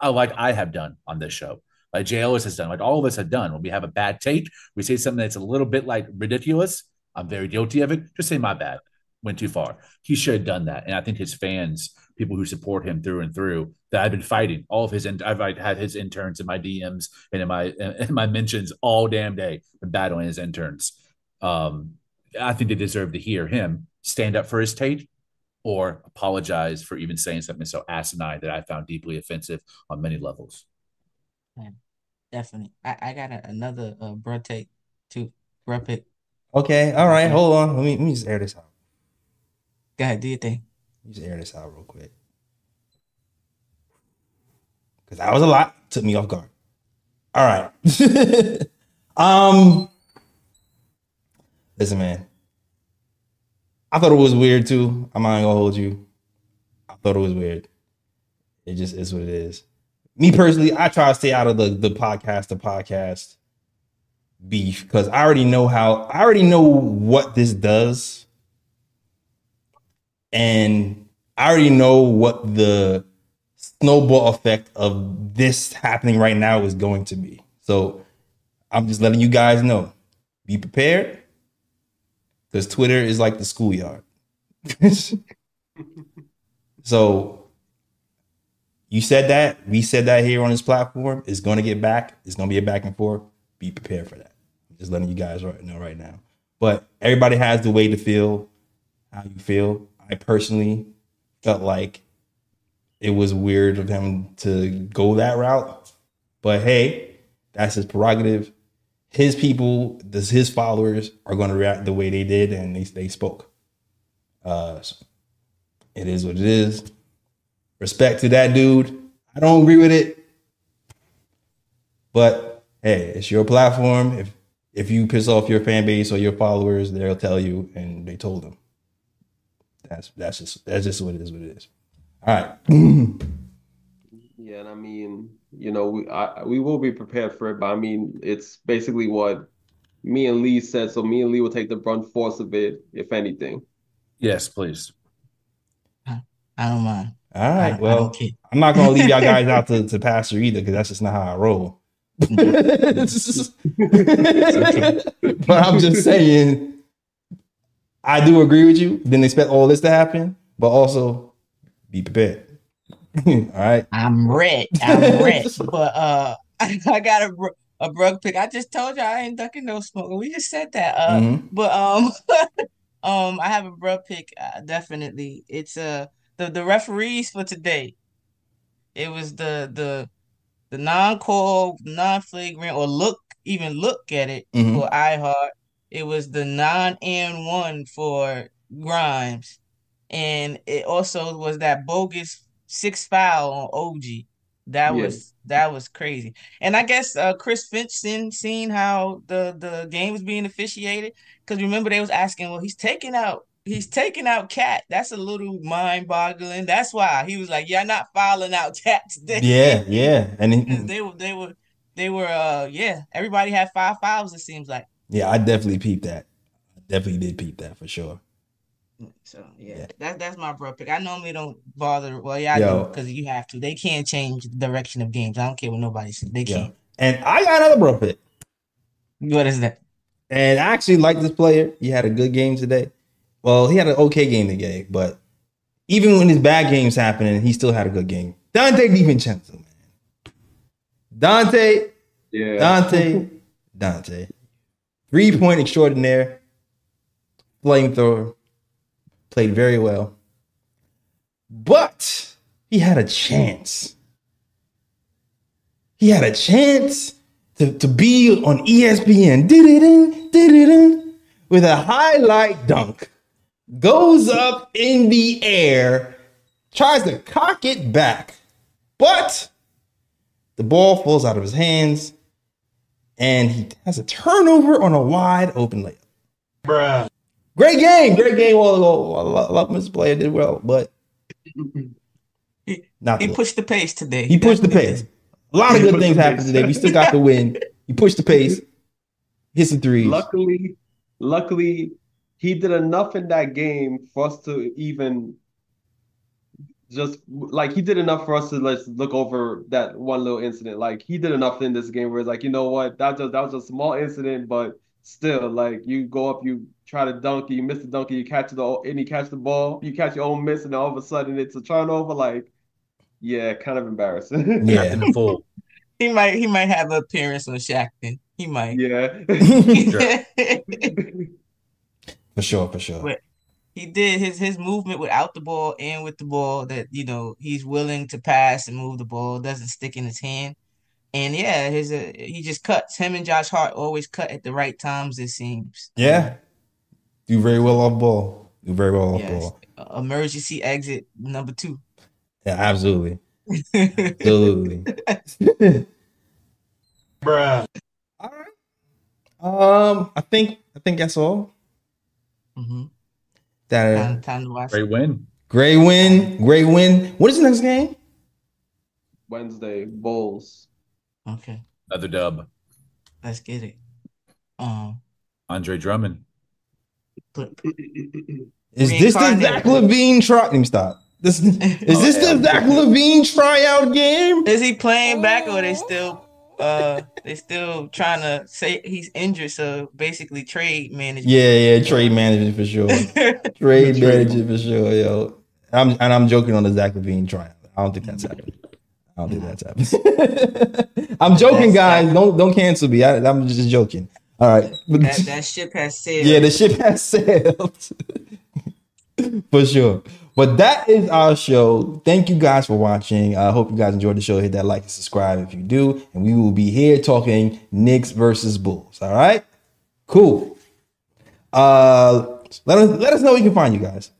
I, like I have done on this show like Ellis has done, like all of us have done. When we have a bad take, we say something that's a little bit like ridiculous. I'm very guilty of it. Just say my bad. Went too far. He should have done that. And I think his fans, people who support him through and through, that I've been fighting all of his. And I've had his interns in my DMs and in my *laughs* in my mentions all damn day, battling his interns. Um, I think they deserve to hear him stand up for his take or apologize for even saying something so asinine that I found deeply offensive on many levels. Definitely. I, I got a, another uh, bruh take to Bruh pick. Okay, all right, hold on. Let me let me just air this out. Go ahead, do your thing. Let me just air this out real quick. Cause that was a lot. Took me off guard. All right. *laughs* um listen, man. I thought it was weird too. I'm not gonna hold you. I thought it was weird. It just is what it is me personally, I try to stay out of the the podcast, the podcast beef because I already know how I already know what this does, and I already know what the snowball effect of this happening right now is going to be. So I'm just letting you guys know. Be prepared. Because Twitter is like the schoolyard. *laughs* so you said that. We said that here on this platform. It's going to get back. It's going to be a back and forth. Be prepared for that. just letting you guys know right now. But everybody has the way to feel how you feel. I personally felt like it was weird of him to go that route. But hey, that's his prerogative. His people, his followers are going to react the way they did, and they, they spoke. Uh, so it is what it is. Respect to that dude. I don't agree with it. But hey, it's your platform. If if you piss off your fan base or your followers, they'll tell you, and they told them. That's that's just that's just what it is. What it is. All right. *clears throat* yeah, and I mean, you know, we I, we will be prepared for it, but I mean, it's basically what me and Lee said. So me and Lee will take the brunt force of it, if anything. Yes, please. I don't mind. All right. well, I'm not gonna leave y'all guys *laughs* out to, to pastor either, because that's just not how I roll. *laughs* but I'm just saying, I do agree with you. Didn't expect all this to happen, but also be prepared. *laughs* all right. I'm red. I'm red. *laughs* but uh, *laughs* I, got a a brug pick. I just told you I ain't ducking no smoke. We just said that. Uh, mm-hmm. but um, um, I have a brug pick. Uh, definitely, it's a. Uh, the the referees for today. It was the the the non-call, non-flagrant, or look even look at it mm-hmm. for I-Hart. It was the non and one for Grimes, and it also was that bogus six foul on OG. That was that was crazy. And I guess uh, Chris Finch seen, seen how the the game was being officiated because remember they was asking, well, he's taking out he's taking out KAT. That's a little mind boggling. That's why he was like, "Yeah, I'm not filing out *laughs* KAT today." Yeah, yeah, and he, they were they were they were uh yeah. Everybody had five files. It seems like. Yeah, I definitely peeped that. I definitely did peep that for sure. So yeah, yeah. that that's my bro pick. I normally don't bother. Well, yeah, I Yo. do because you have to. They can't change the direction of games. I don't care what nobody says. They can't. And I got another bro pick. What is that? And I actually like this player. He had a good game today Well, he had an okay game today, but even when his bad games happening, he still had a good game. Donte DiVincenzo, man. Donte, Yeah. Donte, Donte. Three point extraordinaire, flamethrower, played very well. But he had a chance. He had a chance to, to be on ESPN did-it-in, did-it-in, with a highlight dunk. Goes up in the air, tries to cock it back, but the ball falls out of his hands, and he has a turnover on a wide open layup. Bruh. Great game, great game. All, all, all, all, all his player did well, but He- not He pushed the pace today. he pushed the pace. A lot of He good things happened today. We still got the *laughs* win. He pushed the pace, hit some threes. Luckily, luckily, he did enough in that game for us to even just like he did enough for us to let's look over that one little incident. Like he did enough in this game where it's like, you know what, that just that was a small incident, but still, like you go up, you try to dunk, you miss the dunk, you catch the and you catch the ball, you catch your own miss, and all of a sudden it's a turnover. Like, yeah, kind of embarrassing. Yeah. *laughs* Captain full. He might he might have an appearance on Shaqtin. He might. yeah. *laughs* for sure, for sure. But- he did his his movement without the ball and with the ball that you know he's willing to pass and move the ball doesn't stick in his hand and yeah his uh, he just cuts him and Josh Hart always cut at the right times it seems Yeah. Do very well off ball. Do very well off yes ball. Uh, emergency exit number two Yeah, absolutely. *laughs* Absolutely. *laughs* Bruh. all right. Um, I think I think that's all. hmm That time, time to watch Great win. great win, great win. What is the next game? Wednesday, Bulls. okay Another dub. let's get it um Andre Drummond. But Is this the Zach LaVine try? Let me stop. This is this yeah. the Zach LaVine tryout game? is he playing back or they still uh they still trying to say he's injured so basically trade management Yeah, yeah, trade management for sure. Trade *laughs* Trade. management for sure, yo. I'm and I'm joking on the Zach LaVine tryout. I don't think that's happening. I don't think that's happening. *laughs* I'm joking, guys. Don't don't cancel me. I, I'm just joking. All right, that, that ship has sailed yeah, the ship has sailed *laughs* for sure. But that is our show. Thank you guys for watching. I hope you guys enjoyed the show. Hit that like and subscribe if you do, and we will be here talking Knicks versus Bulls. All right, cool. Uh, let us let us know where you can find you guys.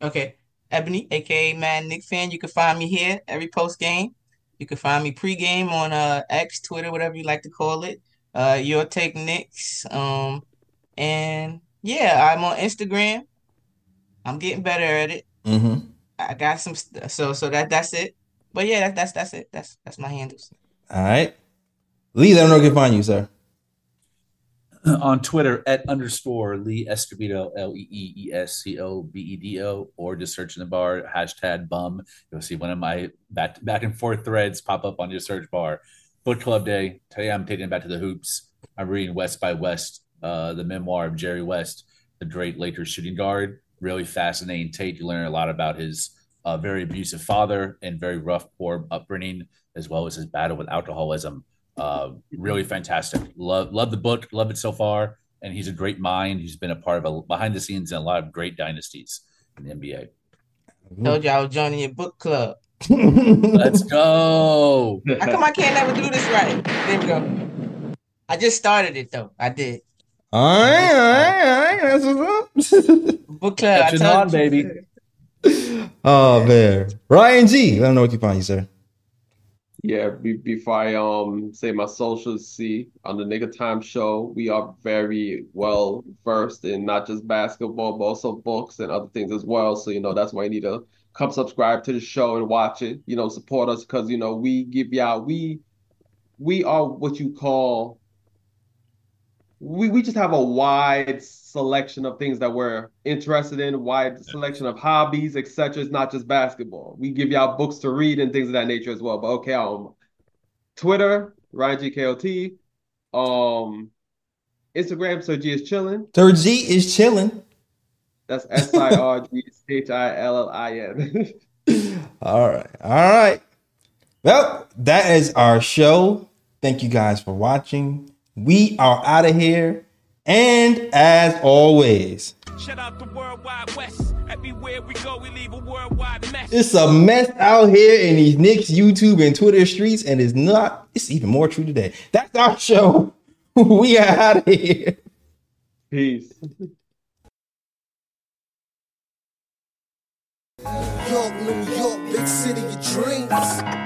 Okay. Ebony, aka Man Nick fan. You can find me here every post game. You can find me pre-game on uh X, Twitter, whatever you like to call it. Uh Your Take Knicks. Um and yeah, I'm on Instagram. I'm getting better at it. Mm-hmm. I got some st- so so that that's it. But yeah, that, that's that's it. That's that's my handles. All right, Lee. Let them know can find you, sir. *laughs* on Twitter at underscore Lee Escobedo, L E E E S C O B E D O, or just search in the bar hashtag bum. You'll see one of my back back and forth threads pop up on your search bar. Book Club Day. Today I'm taking it back to the hoops. I'm reading West by West, uh, the memoir of Jerry West, the great Lakers shooting guard. Really fascinating take. You learn a lot about his uh, very abusive father and very rough, poor upbringing, as well as his battle with alcoholism. Uh, really fantastic. Love love the book. Love it so far. And he's a great mind. He's been a part of a behind the scenes in a lot of great dynasties in the NBA. Told you I was joining your book club. *laughs* Let's go. How come I can't ever do this right? There we go. I just started it though. I did. all right, all right, all right. That's what's up. Book club. I Catching on, you. baby. *laughs* oh man, Ryan G. Let them know what you can find you, sir. Yeah, be, before I um say my socials, see on the Knick of Time show, we are very well versed in not just basketball, but also books and other things as well. So, you know, that's why you need to come subscribe to the show and watch it. You know, support us because, you know, we give y'all we we are what you call we we just have a wide selection of things that we're interested in, wide selection of hobbies, etc. It's not just basketball. We give y'all books to read and things of that nature as well. But okay, um, Twitter, Ryan GKOT, um, Instagram, Sir G is chilling. Sir G is chilling. That's S I R G H I L L I N. *laughs* All right. All right. Well, that is our show. Thank you guys for watching. We are out of here. And as always, Shout out the worldwide west. Everywhere we go, we leave a worldwide mess. it's a mess out here in these Knicks YouTube and Twitter streets, and it's not, it's even more true today. That's our show. *laughs* We are out of here. Peace. York, New York, big city of dreams.